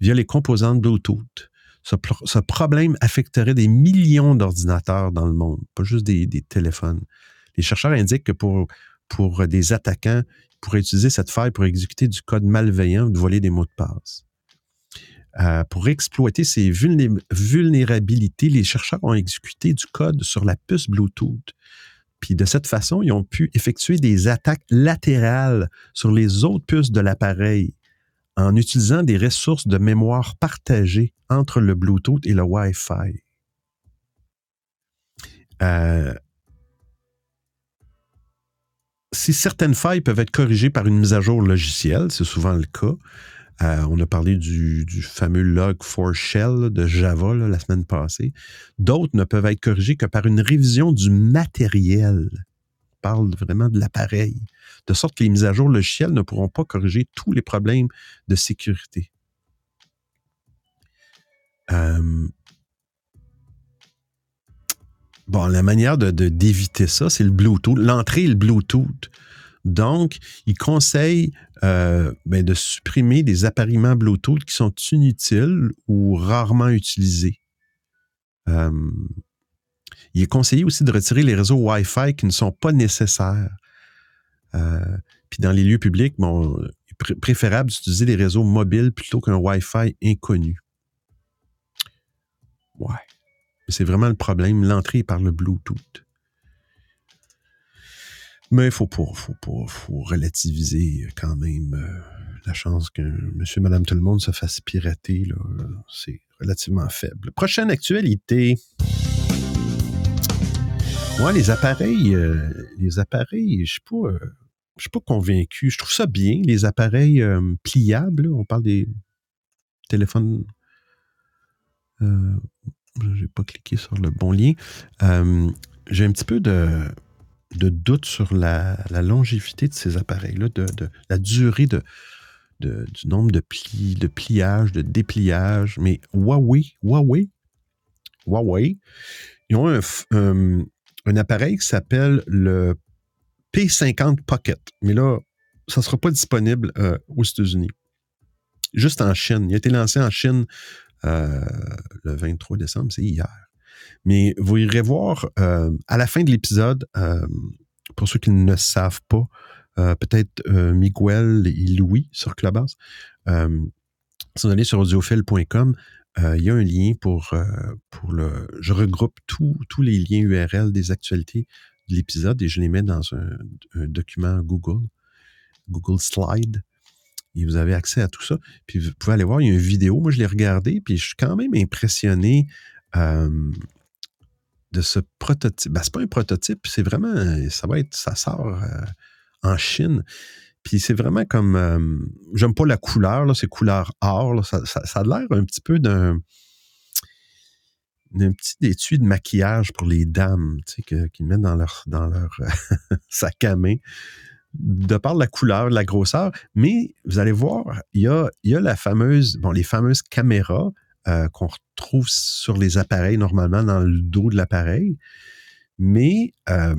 via les composantes Bluetooth. Ce, pro- ce problème affecterait des millions d'ordinateurs dans le monde, pas juste des, téléphones. Les chercheurs indiquent que pour, des attaquants, ils pourraient utiliser cette faille pour exécuter du code malveillant ou de voler des mots de passe. Euh, pour exploiter ces vulné- vulnérabilités, les chercheurs ont exécuté du code sur la puce Bluetooth. Puis de cette façon, ils ont pu effectuer des attaques latérales sur les autres puces de l'appareil en utilisant des ressources de mémoire partagées entre le Bluetooth et le Wi-Fi. Euh, si certaines failles peuvent être corrigées par une mise à jour logicielle, c'est souvent le cas. Euh, on a parlé du, fameux log4shell de Java la semaine passée. D'autres ne peuvent être corrigées que par une révision du matériel. On parle vraiment de l'appareil. De sorte que les mises à jour logicielles ne pourront pas corriger tous les problèmes de sécurité. Euh, Bon, la manière d'éviter ça, c'est le Bluetooth. L'entrée le Bluetooth. Donc, il conseille euh, ben, de supprimer des appareillements Bluetooth qui sont inutiles ou rarement utilisés. Euh, il est conseillé aussi de retirer les réseaux Wi-Fi qui ne sont pas nécessaires. Euh, puis dans les lieux publics, bon, il est pr- préférable d'utiliser des réseaux mobiles plutôt qu'un Wi-Fi inconnu. Ouais. C'est vraiment le problème. L'entrée par le Bluetooth. Mais il faut, faut, faut, relativiser quand même euh, la chance que monsieur, madame, tout le monde se fasse pirater. C'est relativement faible. Prochaine actualité. Moi, les appareils, euh, les appareils, je suis pas, euh, suis pas convaincu. Je trouve ça bien, les appareils pliables. on parle des téléphones. Euh, j'ai pas cliqué sur le bon lien. J'ai un petit peu de de doute sur la, longévité de ces appareils-là, de, la durée du nombre de plis, de pliage, de dépliage. Mais Huawei, Huawei, Huawei, ils ont un, appareil qui s'appelle le P50 Pocket. Mais là, ça ne sera pas disponible euh, aux États-Unis. Juste en Chine. Il a été lancé en Chine euh, le 23 décembre, c'est hier. Mais vous irez voir euh, à la fin de l'épisode, euh, pour ceux qui ne savent pas, euh, peut-être Miguel et Louis sur Clubhouse. si vous allez sur audiophile.com, il y a un lien pour, pour le. Je regroupe tous les liens URL des actualités de l'épisode et je les mets dans un, document Google, Google Slide. Et vous avez accès à tout ça. Puis vous pouvez aller voir, il y a une vidéo. Moi, je l'ai regardé, puis je suis quand même impressionné de ce prototype. Ben, c'est pas un prototype, c'est vraiment, ça va être, ça sort euh, en Chine. Puis c'est vraiment comme, j'aime pas la couleur, c'est couleur or, ça, a l'air un petit peu d'un, d'un petit étui de maquillage pour les dames, tu sais, qu'ils mettent dans leur, dans leur sac à main, de par la couleur, la grosseur. Mais vous allez voir, il y a, y a la fameuse, bon, les fameuses caméras euh, qu'on retrouve sur les appareils normalement dans le dos de l'appareil. Mais euh,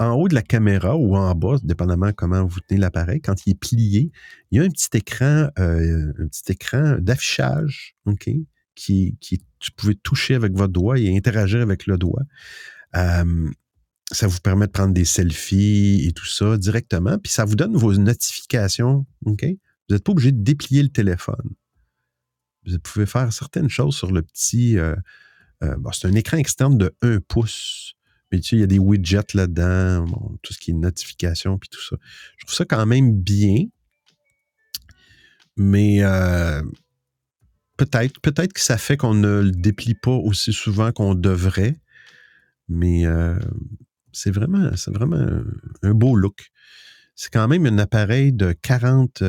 en haut de la caméra ou en bas, dépendamment comment vous tenez l'appareil, quand il est plié, il y a un petit écran, euh, un petit écran d'affichage, OK, qui, qui tu pouvez toucher avec votre doigt et interagir avec le doigt. ça vous permet de prendre des selfies et tout ça directement, puis ça vous donne vos notifications, OK? Vous n'êtes pas obligé de déplier le téléphone vous pouvez faire certaines choses sur le petit. Euh, euh, c'est un écran externe de 1 pouce. Mais tu sais, il y a des widgets là-dedans, tout ce qui est notification, puis tout ça. Je trouve ça quand même bien. Mais euh, peut-être, peut-être que ça fait qu'on ne le déplie pas aussi souvent qu'on devrait. Mais c'est vraiment, c'est vraiment un beau look. C'est quand même un appareil de 40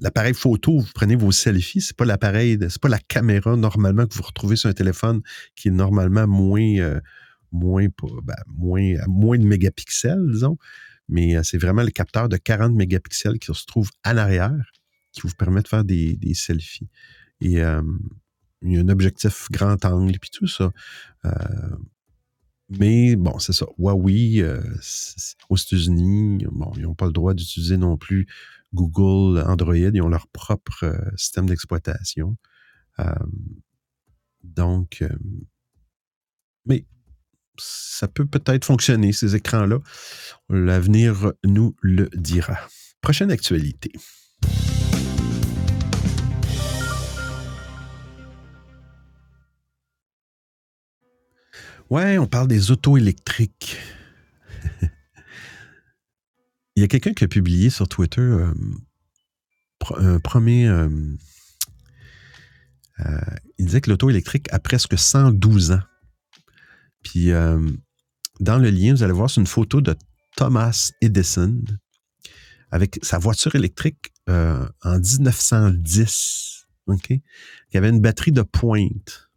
l'appareil photo, vous prenez vos selfies, c'est pas l'appareil, c'est pas la caméra normalement que vous retrouvez sur un téléphone qui est normalement moins, euh, moins, ben, moins, moins de mégapixels, disons. Mais euh, c'est vraiment le capteur de 40 mégapixels qui se trouve à l'arrière qui vous permet de faire des, selfies. Et euh, il y a un objectif grand angle puis tout ça. mais bon, c'est ça. Huawei, aux États-Unis, bon, ils n'ont pas le droit d'utiliser non plus Google, Android, ils ont leur propre euh, système d'exploitation. Euh, donc, euh, mais ça peut peut-être fonctionner, ces écrans-là. L'avenir nous le dira. Prochaine actualité. Ouais, on parle des autos électriques. Il y a quelqu'un qui a publié sur Twitter euh, un premier. Euh, euh, il disait que l'auto électrique a presque 112 ans. Puis dans le lien, vous allez voir, c'est une photo de Thomas Edison avec sa voiture électrique en 1910. OK? Il avait une batterie de pointe.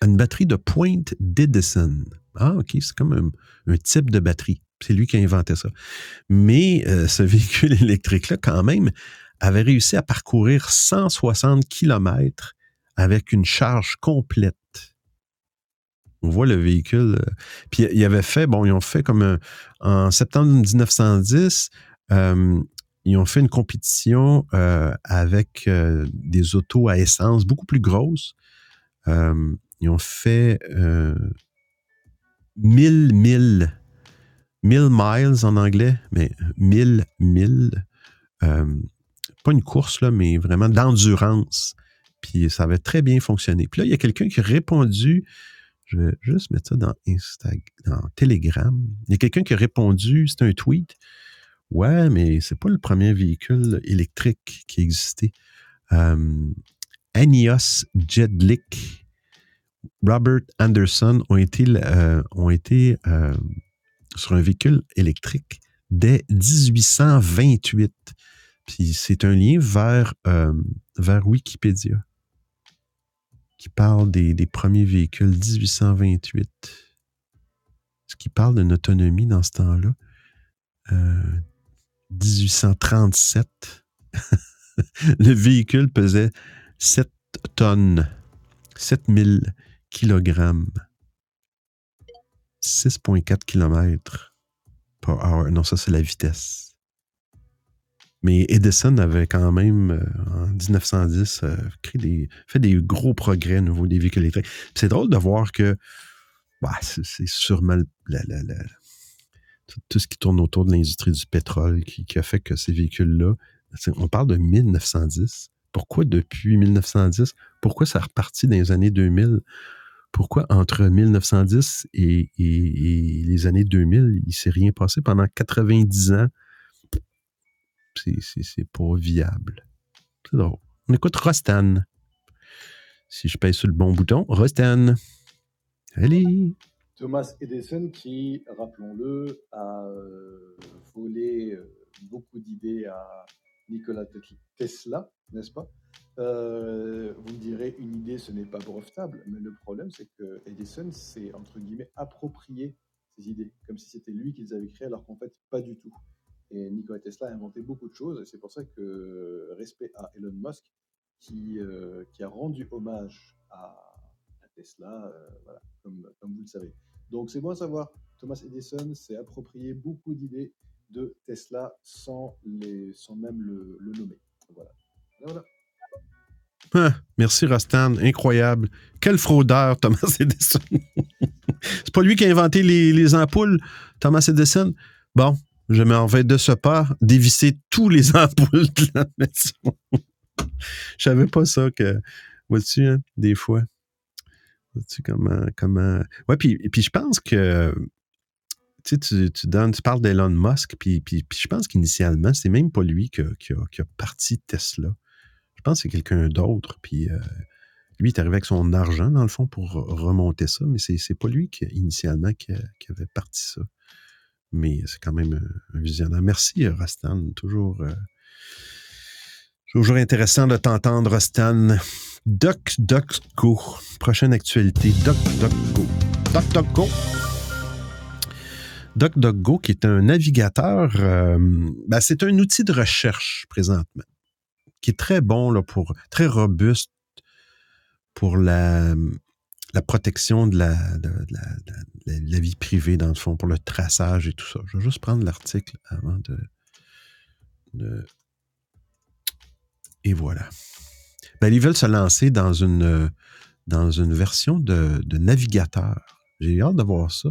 une batterie de pointe d'Edison. Ah, OK, c'est comme un type de batterie. C'est lui qui a inventé ça. Mais euh, ce véhicule électrique-là, quand même, avait réussi à parcourir 160 km avec une charge complète. On voit le véhicule. Euh, puis il avait fait, bon, ils ont fait comme en septembre 1910, euh, ils ont fait une compétition avec des autos à essence beaucoup plus grosses. ils ont fait 1000 milles 1000 miles en anglais, mais 1000 milles. Euh, pas une course, là, mais vraiment d'endurance. Puis ça avait très bien fonctionné. Puis là, il y a quelqu'un qui a répondu, je vais juste mettre ça dans Instagram, dans Telegram. Il y a quelqu'un qui a répondu, c'est un tweet. Ouais, mais c'est pas le premier véhicule électrique qui existait. Euh, Anios Jedlik, Robert Anderson ont été, euh, euh, sur un véhicule électrique dès 1828. Puis c'est un lien vers, euh, vers Wikipédia qui parle des, premiers véhicules 1828. Ce qui parle d'une autonomie dans ce temps-là. 1837. le véhicule pesait 7 tonnes, 7000 kilogrammes, 6,4 km par heure. Non, ça, c'est la vitesse. Mais Edison avait quand même, euh, en 1910, euh, fait des gros progrès au niveau des véhicules électriques. C'est drôle de voir que bah, c'est sûrement tout, ce qui tourne autour de l'industrie du pétrole qui, qui, a fait que ces véhicules-là, on parle de 1910. Pourquoi depuis 1910? Pourquoi ça a reparti dans les années 2000? Pourquoi entre 1910 et, les années 2000, il ne s'est rien passé pendant 90 ans? C'est pas viable. C'est drôle. On écoute Rostan. Si je pèse sur le bon bouton, Rostan. Allez! Thomas Edison qui, rappelons-le, a euh, volé euh, beaucoup d'idées à Nikola Tesla, n'est-ce pas? Euh, Vous me direz, une idée, ce n'est pas brevetable, mais le problème, c'est que Edison s'est, entre guillemets, approprié ces idées, comme si c'était lui qui les avait créées, alors qu'en fait, pas du tout. Et Nikola Tesla a inventé beaucoup de choses, et c'est pour ça que respect à Elon Musk, qui, euh, qui a rendu hommage à, Tesla, euh, voilà, comme, comme vous le savez. Donc c'est bon à savoir, Thomas Edison s'est approprié beaucoup d'idées de Tesla sans, même le, nommer. Voilà. Ah, merci Rostan, incroyable. Quel fraudeur, Thomas Edison. C'est pas lui qui a inventé les, les, ampoules, Thomas Edison? Bon, je m'en vais de ce pas dévisser tous les ampoules de la maison. Je savais pas ça que, vois-tu, hein, des fois. Vois-tu comment, comment. Ouais, puis, puis je pense que tu, tu, donnes, tu parles d'Elon Musk, puis, puis, puis, je pense qu'initialement, c'est même pas lui qui a, qui, a, parti Tesla. Je pense que c'est quelqu'un d'autre. Puis euh, lui, il est arrivé avec son argent, dans le fond, pour remonter ça, mais c'est, pas lui qui, initialement qui, avait parti ça. Mais c'est quand même un, visionnaire. Merci, Rastan. Toujours, euh, toujours intéressant de t'entendre, Rastan. Duck, Duck, Go. Prochaine actualité. Duck, Duck, Go. Duck, Duck, Go. DuckDuckGo, qui est un navigateur, euh, ben c'est un outil de recherche présentement, qui est très bon, là, pour, très robuste pour la, protection de la, vie privée, dans le fond, pour le traçage et tout ça. Je vais juste prendre l'article avant de, de, Et voilà. Ben, ils veulent se lancer dans une, dans une version de, de navigateur. J'ai hâte de voir ça.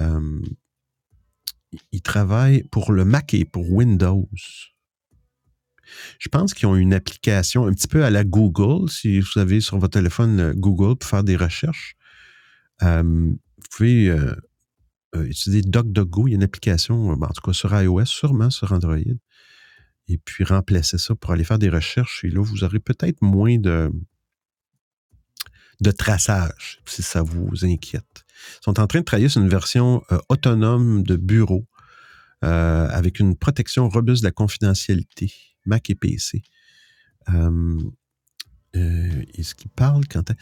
Euh, ils travaillent pour le Mac et pour Windows. Je pense qu'ils ont une application un petit peu à la Google. Si vous avez sur votre téléphone euh, Google pour faire des recherches, euh, vous pouvez euh, utiliser DuckDuckGo. Il y a une application, en tout cas sur iOS, sûrement sur Android. Et puis remplacer ça pour aller faire des recherches. Et là, vous aurez peut-être moins de, de traçage, si ça vous inquiète. Ils sont en train de travailler sur une version euh, autonome de bureau euh, avec une protection robuste de la confidentialité, Mac et PC. Euh, Est-ce qu'il parle quand...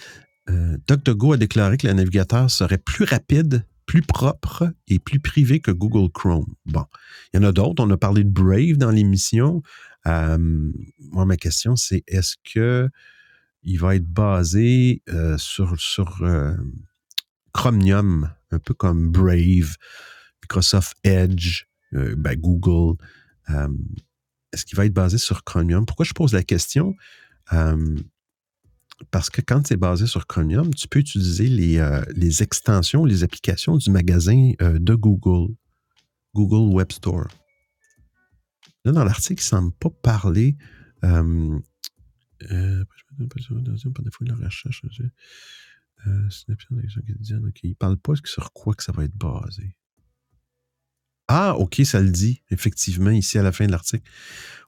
DuckDuckGo a déclaré que le navigateur serait plus rapide, plus propre et plus privé que Google Chrome. Bon, il y en a d'autres. On a parlé de Brave dans l'émission. moi, ma question, c'est est-ce que il va être basé euh, sur, sur euh, Chromium, un peu comme Brave, Microsoft Edge, euh, ben Google. Est-ce qu'il va être basé sur Chromium? Pourquoi je pose la question? parce que quand c'est basé sur Chromium, tu peux utiliser les, extensions, les applications du magasin de Google, Google Web Store. Là, dans l'article, il ne semble pas parler de la. Euh, OK, il parle pas sur quoi que ça va être basé. Ah, OK, ça le dit, effectivement, ici à la fin de l'article.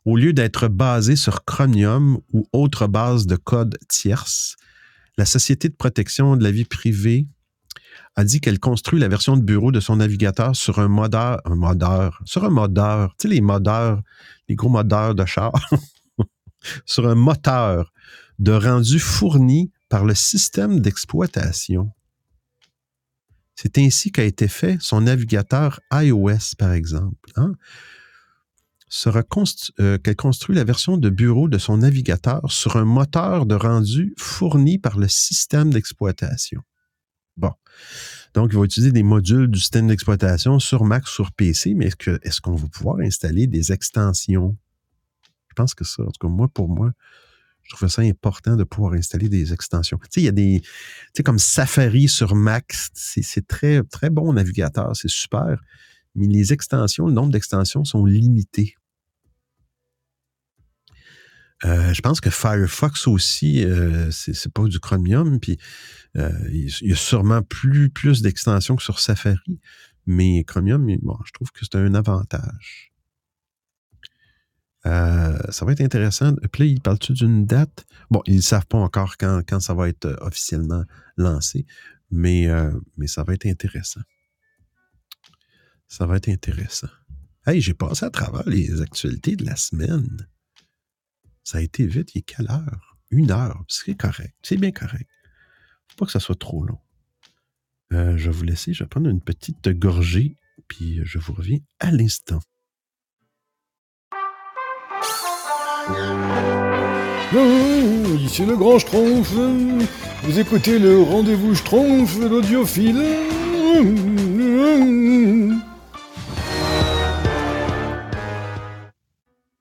Au lieu d'être basé sur Chromium ou autre base de code tierce, la Société de protection de la vie privée a dit qu'elle construit la version de bureau de son navigateur sur un modeur, un modeur, sur un modeur, tu sais, les modeurs, les gros modeurs de char, sur un moteur de rendu fourni par le système d'exploitation. C'est ainsi qu'a été fait son navigateur iOS, par exemple. Hein? Euh, qu'elle construit la version de bureau de son navigateur sur un moteur de rendu fourni par le système d'exploitation. Bon. Donc, il va utiliser des modules du système d'exploitation sur Mac, sur PC, mais est-ce qu'on va pouvoir installer des extensions? Je pense que ça, en tout cas, moi, pour moi, je trouve ça important de pouvoir installer des extensions. Tu sais, il y a des, tu sais, comme Safari sur Mac, c'est très, très bon navigateur, c'est super, mais les extensions, le nombre d'extensions sont limités. Euh, je pense que Firefox aussi, euh, c'est pas du Chromium, puis euh, il y a sûrement plus, plus d'extensions que sur Safari, mais Chromium, bon, je trouve que c'est un avantage. Euh, ça va être intéressant. Puis là, ils parlent-tu d'une date? Bon, ils ne savent pas encore quand, quand, ça va être euh, officiellement lancé, mais, euh, mais ça va être intéressant. Ça va être intéressant. Hey, j'ai passé à travers les actualités de la semaine. Ça a été vite. Il est quelle heure? Une heure. C'est correct. C'est bien correct. Faut pas que ça soit trop long. je vais vous laisser. Je vais prendre une petite gorgée, puis je vous reviens à l'instant. Ici le grand Schtroumpf. Vous écoutez le rendez-vous Schtroumpf, l'audiophile.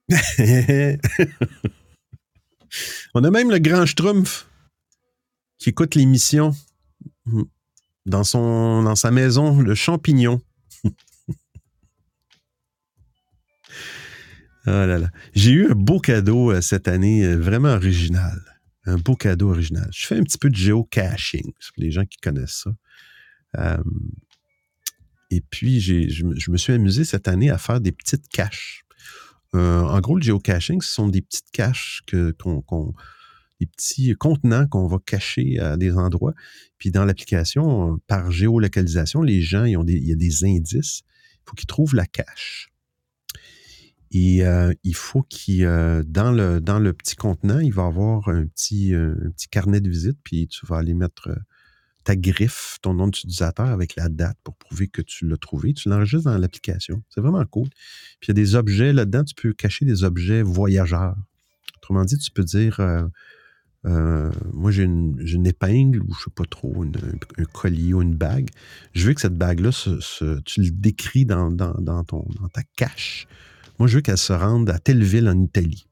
On a même le grand Schtroumpf qui écoute l'émission dans, dans sa maison, le champignon. Oh J'ai eu un beau cadeau euh, cette année, euh, vraiment original. Un beau cadeau original. Je fais un petit peu de géocaching, pour les gens qui connaissent ça. Euh, et puis, je, me suis amusé cette année à faire des petites caches. en gros, le géocaching, ce sont des petites caches que, des petits contenants qu'on va cacher à des endroits. Puis dans l'application, par géolocalisation, les gens, ont il y a des indices. Il faut qu'ils trouvent la cache. Et euh, il faut qu'il, euh, dans, le, dans le petit contenant, il va avoir un petit, euh, un petit carnet de visite, puis tu vas aller mettre ta griffe, ton nom d'utilisateur avec la date pour prouver que tu l'as trouvé. Tu l'enregistres dans l'application. C'est vraiment cool. Puis il y a des objets là-dedans, tu peux cacher des objets voyageurs. Autrement dit, tu peux dire moi j'ai une, une, épingle ou je sais pas trop, un collier ou une bague. Je veux que cette bague-là, tu le décris dans, dans, dans, ton, dans ta cache moi, je veux qu'elle se rende à telle ville en Italie.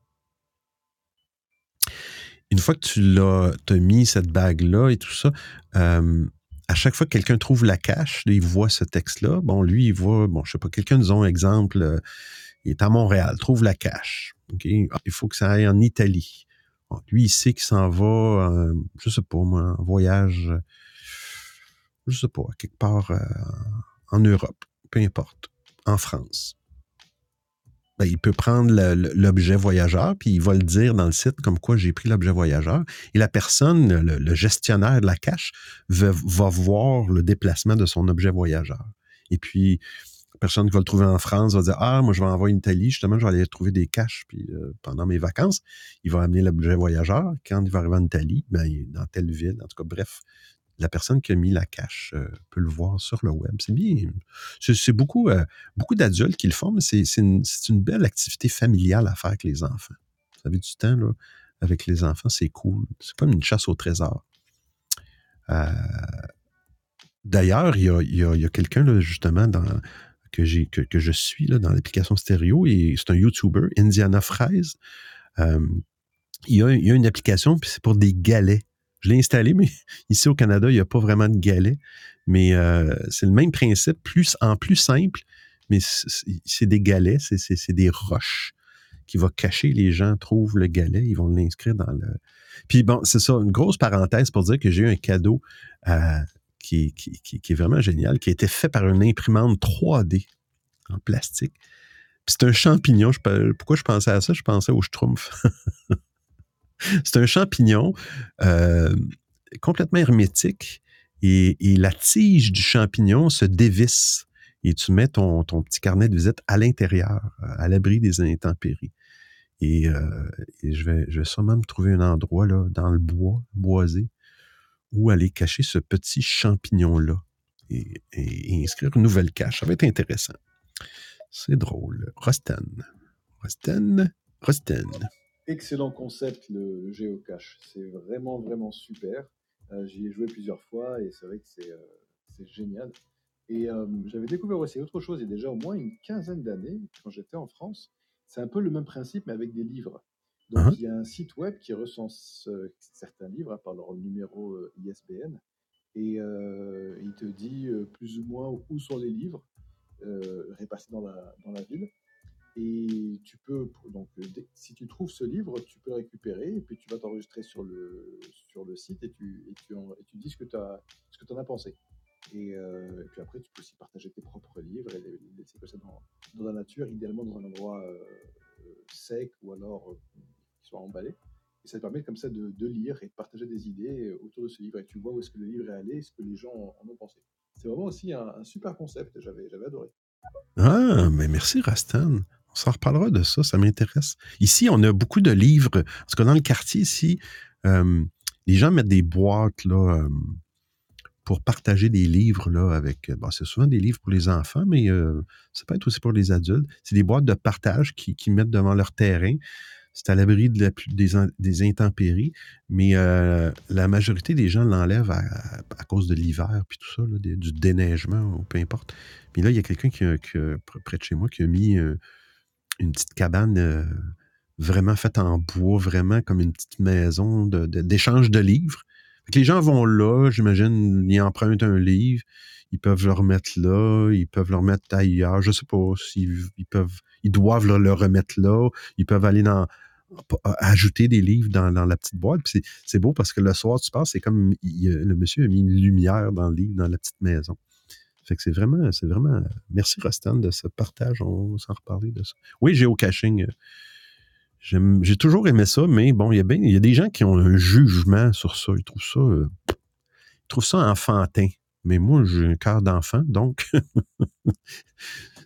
Une fois que tu l'as mis cette bague-là et tout ça, euh, à chaque fois que quelqu'un trouve la cache, il voit ce texte-là. Bon, lui, il voit, bon, je sais pas, quelqu'un, disons, exemple, euh, il est à Montréal, trouve la cache. Ah, il faut que ça aille en Italie. lui, il sait qu'il s'en va, euh, je sais pas, moi, en voyage, je sais pas, quelque part en Europe, peu importe, en France. Ben, il peut prendre l'objet voyageur, puis il va le dire dans le site comme quoi j'ai pris l'objet voyageur. Et la personne, le, gestionnaire de la cache, va, voir le déplacement de son objet voyageur. Et puis, la personne qui va le trouver en France va dire Ah, moi, je vais envoyer en Italie, justement, je vais aller trouver des caches puis, euh, pendant mes vacances. Il va amener l'objet voyageur. Quand il va arriver en Italie, est dans telle ville. En tout cas, bref, la personne qui a mis la cache euh, peut le voir sur le web. C'est bien. C'est beaucoup, euh, beaucoup d'adultes qui le font, mais c'est une, belle activité familiale à faire avec les enfants. Vous avez du temps là, avec les enfants, c'est cool. C'est comme une chasse au trésor. Euh, d'ailleurs, il y a, quelqu'un justement dans, que, que, que, je suis là, dans l'application stéréo et c'est un YouTuber, Indiana Fraise. il, y a, il y a une application, puis c'est pour des galets. Je l'ai installé, mais ici au Canada, il n'y a pas vraiment de galets. Mais euh, c'est le même principe, plus en plus simple, mais c'est des galets, c'est des roches qui va cacher les gens trouvent le galet, ils vont l'inscrire dans le. Puis bon, c'est ça, une grosse parenthèse pour dire que j'ai eu un cadeau euh, qui, qui, qui, est vraiment génial, qui a été fait par une imprimante 3D en plastique. C'est un champignon. Je, pourquoi je pensais à ça? Je pensais au schtroumpf. c'est un champignon euh, complètement hermétique et, la tige du champignon se dévisse et tu mets ton, petit carnet de visite à l'intérieur, à l'abri des intempéries. Et, euh, et je, vais, je vais sûrement me trouver un endroit là, dans le bois, boisé, où aller cacher ce petit champignon-là et, inscrire une nouvelle cache. Ça va être intéressant. C'est drôle. Rosten. Rosten. Rosten. Excellent concept, le, le géocache. C'est vraiment, vraiment super. Euh, J'y ai joué plusieurs fois et c'est vrai que c'est euh, génial. Et euh, j'avais découvert aussi autre chose il y a déjà au moins une quinzaine d'années, quand j'étais en France. C'est un peu le même principe, mais avec des livres. Donc, Mhm. il y a un site web qui recense certains livres hein, par leur numéro ISBN. Et il te dit plus ou moins où sont les livres répartis dans la, dans la ville. Et tu peux, donc, euh, si tu trouves ce livre, tu peux le récupérer et puis tu vas t'enregistrer sur le, sur le site et tu, et tu, en- et tu dis ce que tu en as pensé. Et, euh, et puis après, tu peux aussi partager tes propres livres et les laisser comme ça dans, dans la nature, idéalement dans un endroit euh, sec ou alors qui soit emballé. Et ça te permet comme ça de, lire et de partager des idées autour de ce livre. Et tu vois où est-ce que le livre est allé ce que les gens en ont pensé. C'est vraiment aussi un, un super concept. J'avais adoré. Ah, mais merci, Rastan. On s'en reparlera de ça, ça m'intéresse. Ici, on a beaucoup de livres. Parce que dans le quartier, ici, euh, les gens mettent des boîtes là, euh, pour partager des livres là, avec. Bon, c'est souvent des livres pour les enfants, mais euh, ça peut être aussi pour les adultes. C'est des boîtes de partage qui, qui mettent devant leur terrain. C'est à l'abri des, des intempéries, mais euh, la majorité des gens l'enlèvent à, à cause de l'hiver, puis tout ça, du déneigement, ou peu importe. Puis là, il y a quelqu'un qui, qui près de chez moi qui a mis euh, une petite cabane euh, vraiment faite en bois, vraiment comme une petite maison d'échange de, livres. Que les gens vont là, j'imagine, ils empruntent un livre, ils peuvent le remettre là, ils peuvent le remettre ailleurs, je sais pas s'ils ils peuvent, ils doivent le, le remettre là, ils peuvent aller dans ajouter des livres dans, la petite boîte. C'est- beau parce que le soir, tu passes, c'est comme le monsieur a mis une lumière dans le livre, dans la petite maison. Fait que c'est vraiment. Merci Rostan de ce partage. On va s'en reparler de ça. Oui, géocaching. euh, j'aime- J'ai toujours aimé ça, mais bon, il y a il y a des gens qui ont un jugement sur ça. Ils trouvent ça, euh, ils trouvent ça enfantin. Mais moi, j'ai un cœur d'enfant, donc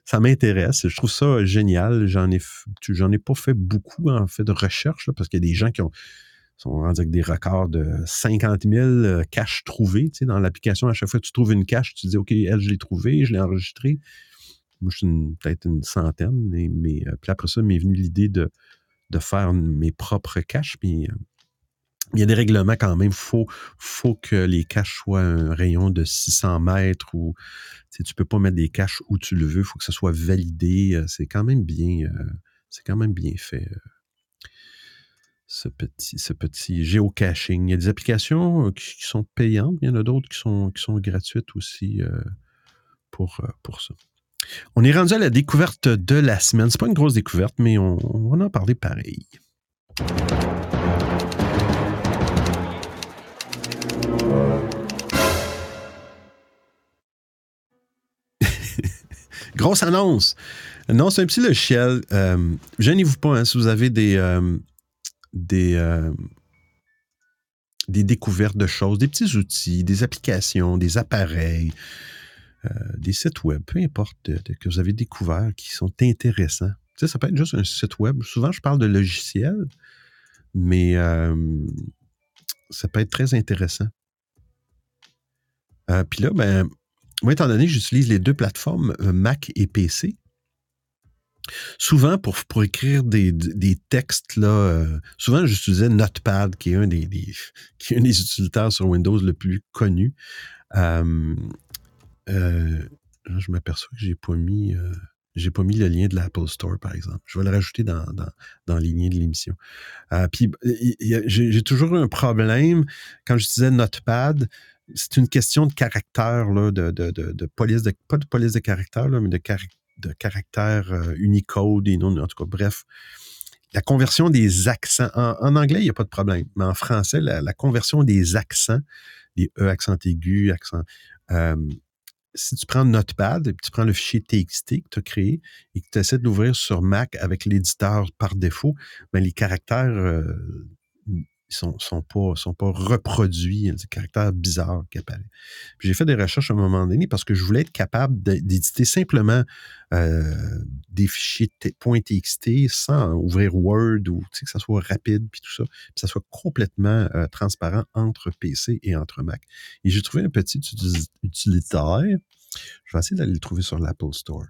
ça m'intéresse. Je trouve ça génial. J'en ai, j'en ai pas fait beaucoup en fait de recherche parce qu'il y a des gens qui ont sont rendus avec des records de 50 000 euh, caches trouvées. Tu sais, dans l'application, à chaque fois que tu trouves une cache, tu dis OK, elle, je l'ai trouvée, je l'ai enregistrée. Moi, je suis peut-être une centaine, mais, euh, puis après ça, m'est venue l'idée de, de faire mes propres caches. Puis euh, il y a des règlements quand même. Il faut, faut que les caches soient un rayon de 600 mètres ou tu tu peux pas mettre des caches où tu le veux. Il faut que ça soit validé. C'est quand même bien, c'est quand même bien fait. Ce petit, ce petit géocaching. Il y a des applications euh, qui, sont payantes, il y en a d'autres qui sont, qui sont gratuites aussi euh, pour, euh, pour ça. On est rendu à la découverte de la semaine. C'est pas une grosse découverte, mais on, on va en parler pareil. Grosse annonce. Non, c'est un petit logiciel. Euh, Gênez-vous pas hein, si vous avez des, des, euh, des découvertes de choses, des petits outils, des applications, des appareils, euh, des sites web, peu importe de- que vous avez découvert qui sont intéressants. Ça peut être juste un site web. Souvent, je parle de logiciel, mais euh, ça peut être très intéressant. Euh, Puis là, ben, moi, étant donné que j'utilise les deux plateformes, euh, Mac et PC, souvent pour, pour écrire des, des textes, là, euh, souvent j'utilisais Notepad, qui est un des, qui est un des utilitaires sur Windows le plus connu. Euh, euh, je m'aperçois que j'ai pas euh, pas mis le lien de l'Apple Store, par exemple. Je vais le rajouter dans, dans, dans les liens de l'émission. Puis, a- j'ai toujours eu un problème quand j'utilisais Notepad. C'est une question de caractère, là, de, de, de, police, de, pas de police de caractère, là, mais de, carac- de caractère euh, Unicode et non, en tout cas, bref. la conversion des accents. En, anglais, il n'y a pas de problème, mais en français, la, conversion des accents, les E accent aigu, accent. euh, si tu prends Notepad et tu prends le fichier TXT que tu as créé et que tu essaies de l'ouvrir sur Mac avec l'éditeur par défaut, ben les caractères euh, sont, sont, pas, sont pas reproduits. Il y a des caractères bizarres qui. Puis j'ai fait des recherches à un moment donné parce que je voulais être capable d'éditer simplement euh, des fichiers .txt sans ouvrir Word ou que ça soit rapide puis tout ça, puis ça soit complètement euh, transparent entre PC et entre Mac. Et j'ai trouvé un petit uti- utilitaire. Je vais essayer d'aller le trouver sur l'Apple Store.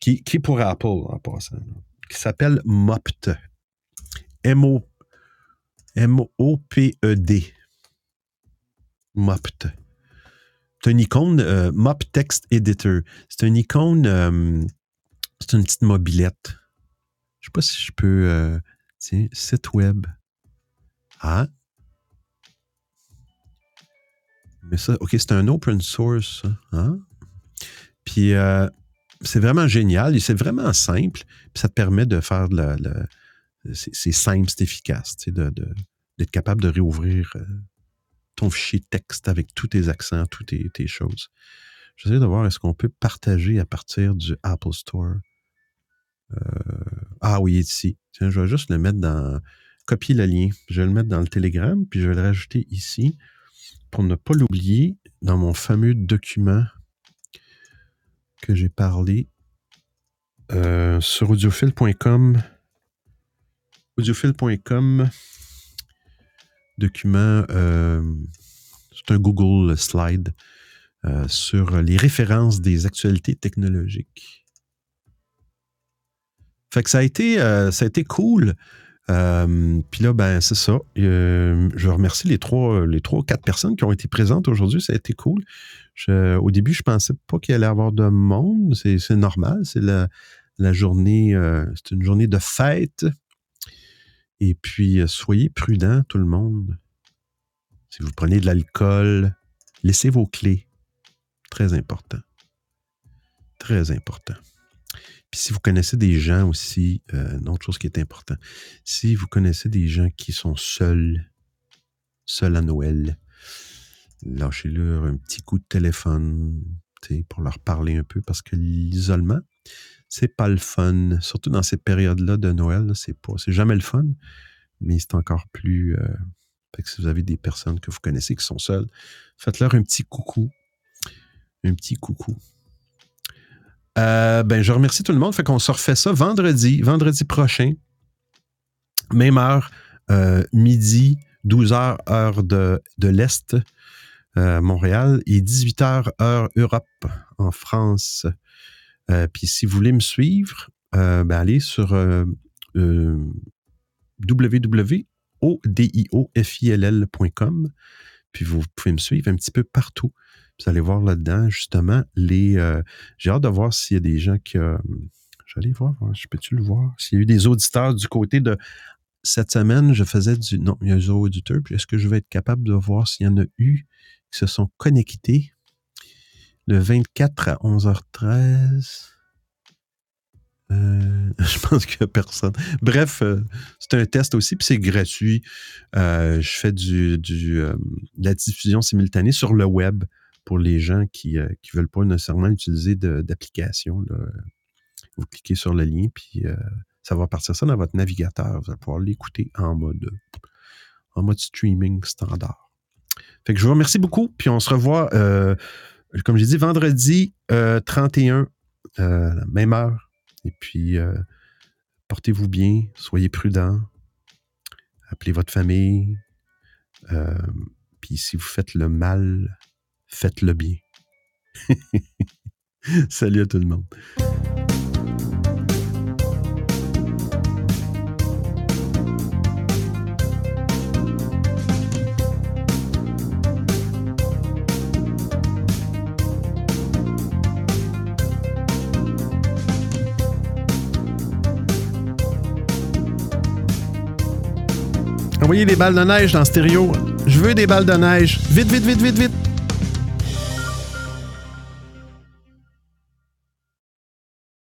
Qui, qui est pour Apple en passant. Qui s'appelle Mopt. M-O M-O-P-E-D. Mopt. C'est une icône euh, Mop Text Editor. C'est une icône, euh, c'est une petite mobilette. Je sais pas si je peux. euh, tiens, site web. Ah. Mais ça, OK, c'est un open source. Hein? Puis, euh, c'est vraiment génial c'est vraiment simple. Puis, ça te permet de faire de la. C'est simple, c'est efficace, tu sais, d'être capable de réouvrir euh, ton fichier texte avec tous tes accents, toutes tes, tes choses. J'essaie de voir est-ce qu'on peut partager à partir du Apple Store. Euh, ah oui, ici. Je vais juste le mettre dans. Copier le lien. Je vais le mettre dans le Telegram, puis je vais le rajouter ici pour ne pas l'oublier dans mon fameux document que j'ai parlé euh, sur audiophile.com. Audiophile.com, document, euh, c'est un Google slide euh, sur les références des actualités technologiques. Fait que ça a été, euh, ça a été cool. Puis là, ben, c'est ça. Je remercie les trois, les trois ou quatre personnes qui ont été présentes aujourd'hui. Ça a été cool. Au début, je pensais pas qu'il allait y avoir de monde. C'est normal. C'est la, la journée, c'est une journée de fête. Et puis, euh, soyez prudents, tout le monde. Si vous prenez de l'alcool, laissez vos clés. Très important. Très important. Puis si vous connaissez des gens aussi, euh, une autre chose qui est important, si vous connaissez des gens qui sont seuls, seuls à Noël, lâchez-leur un petit coup de téléphone pour leur parler un peu parce que l'isolement, c'est pas le fun. Surtout dans ces périodes-là de Noël, c'est c'est jamais le fun, mais c'est encore plus. euh, que si vous avez des personnes que vous connaissez qui sont seules, faites-leur un petit coucou. Un petit coucou. Euh, ben, je remercie tout le monde. Fait qu'on se refait ça vendredi, vendredi prochain. Même heure, euh, midi, 12h, heure de, l'Est, Montréal, et 18h, heure Europe, en France. Euh, Puis si vous voulez me suivre, euh, ben, allez sur euh, www.odiofill.com. Puis vous pouvez me suivre un petit peu partout. Vous allez voir là-dedans, justement, les. J'ai hâte de voir s'il y a des gens qui. J'allais voir, je peux-tu le voir? S'il y a eu des auditeurs du côté de. Cette semaine, je faisais du. Non, il y a des auditeurs. Puis est-ce que je vais être capable de voir s'il y en a eu qui se sont connectés? Le 24 à 11h13? Euh, je pense qu'il n'y a personne. Bref, euh, c'est un test aussi, puis c'est gratuit. Euh, je fais du, de la diffusion simultanée sur le web pour les gens qui ne veulent pas nécessairement utiliser d'application. Vous cliquez sur le lien, puis ça va partir ça dans votre navigateur. Vous allez pouvoir l'écouter en mode, en mode streaming standard. Fait que je vous remercie beaucoup, puis on se revoit, comme j'ai dit, vendredi euh, 31, euh, la même heure. Et puis, euh, portez-vous bien, soyez prudents, appelez votre famille. euh, puis si vous faites le mal, faites-le bien. Salut à tout le monde. Envoyez des balles de neige dans stéréo. Je veux des balles de neige. Vite, vite, vite, vite, vite.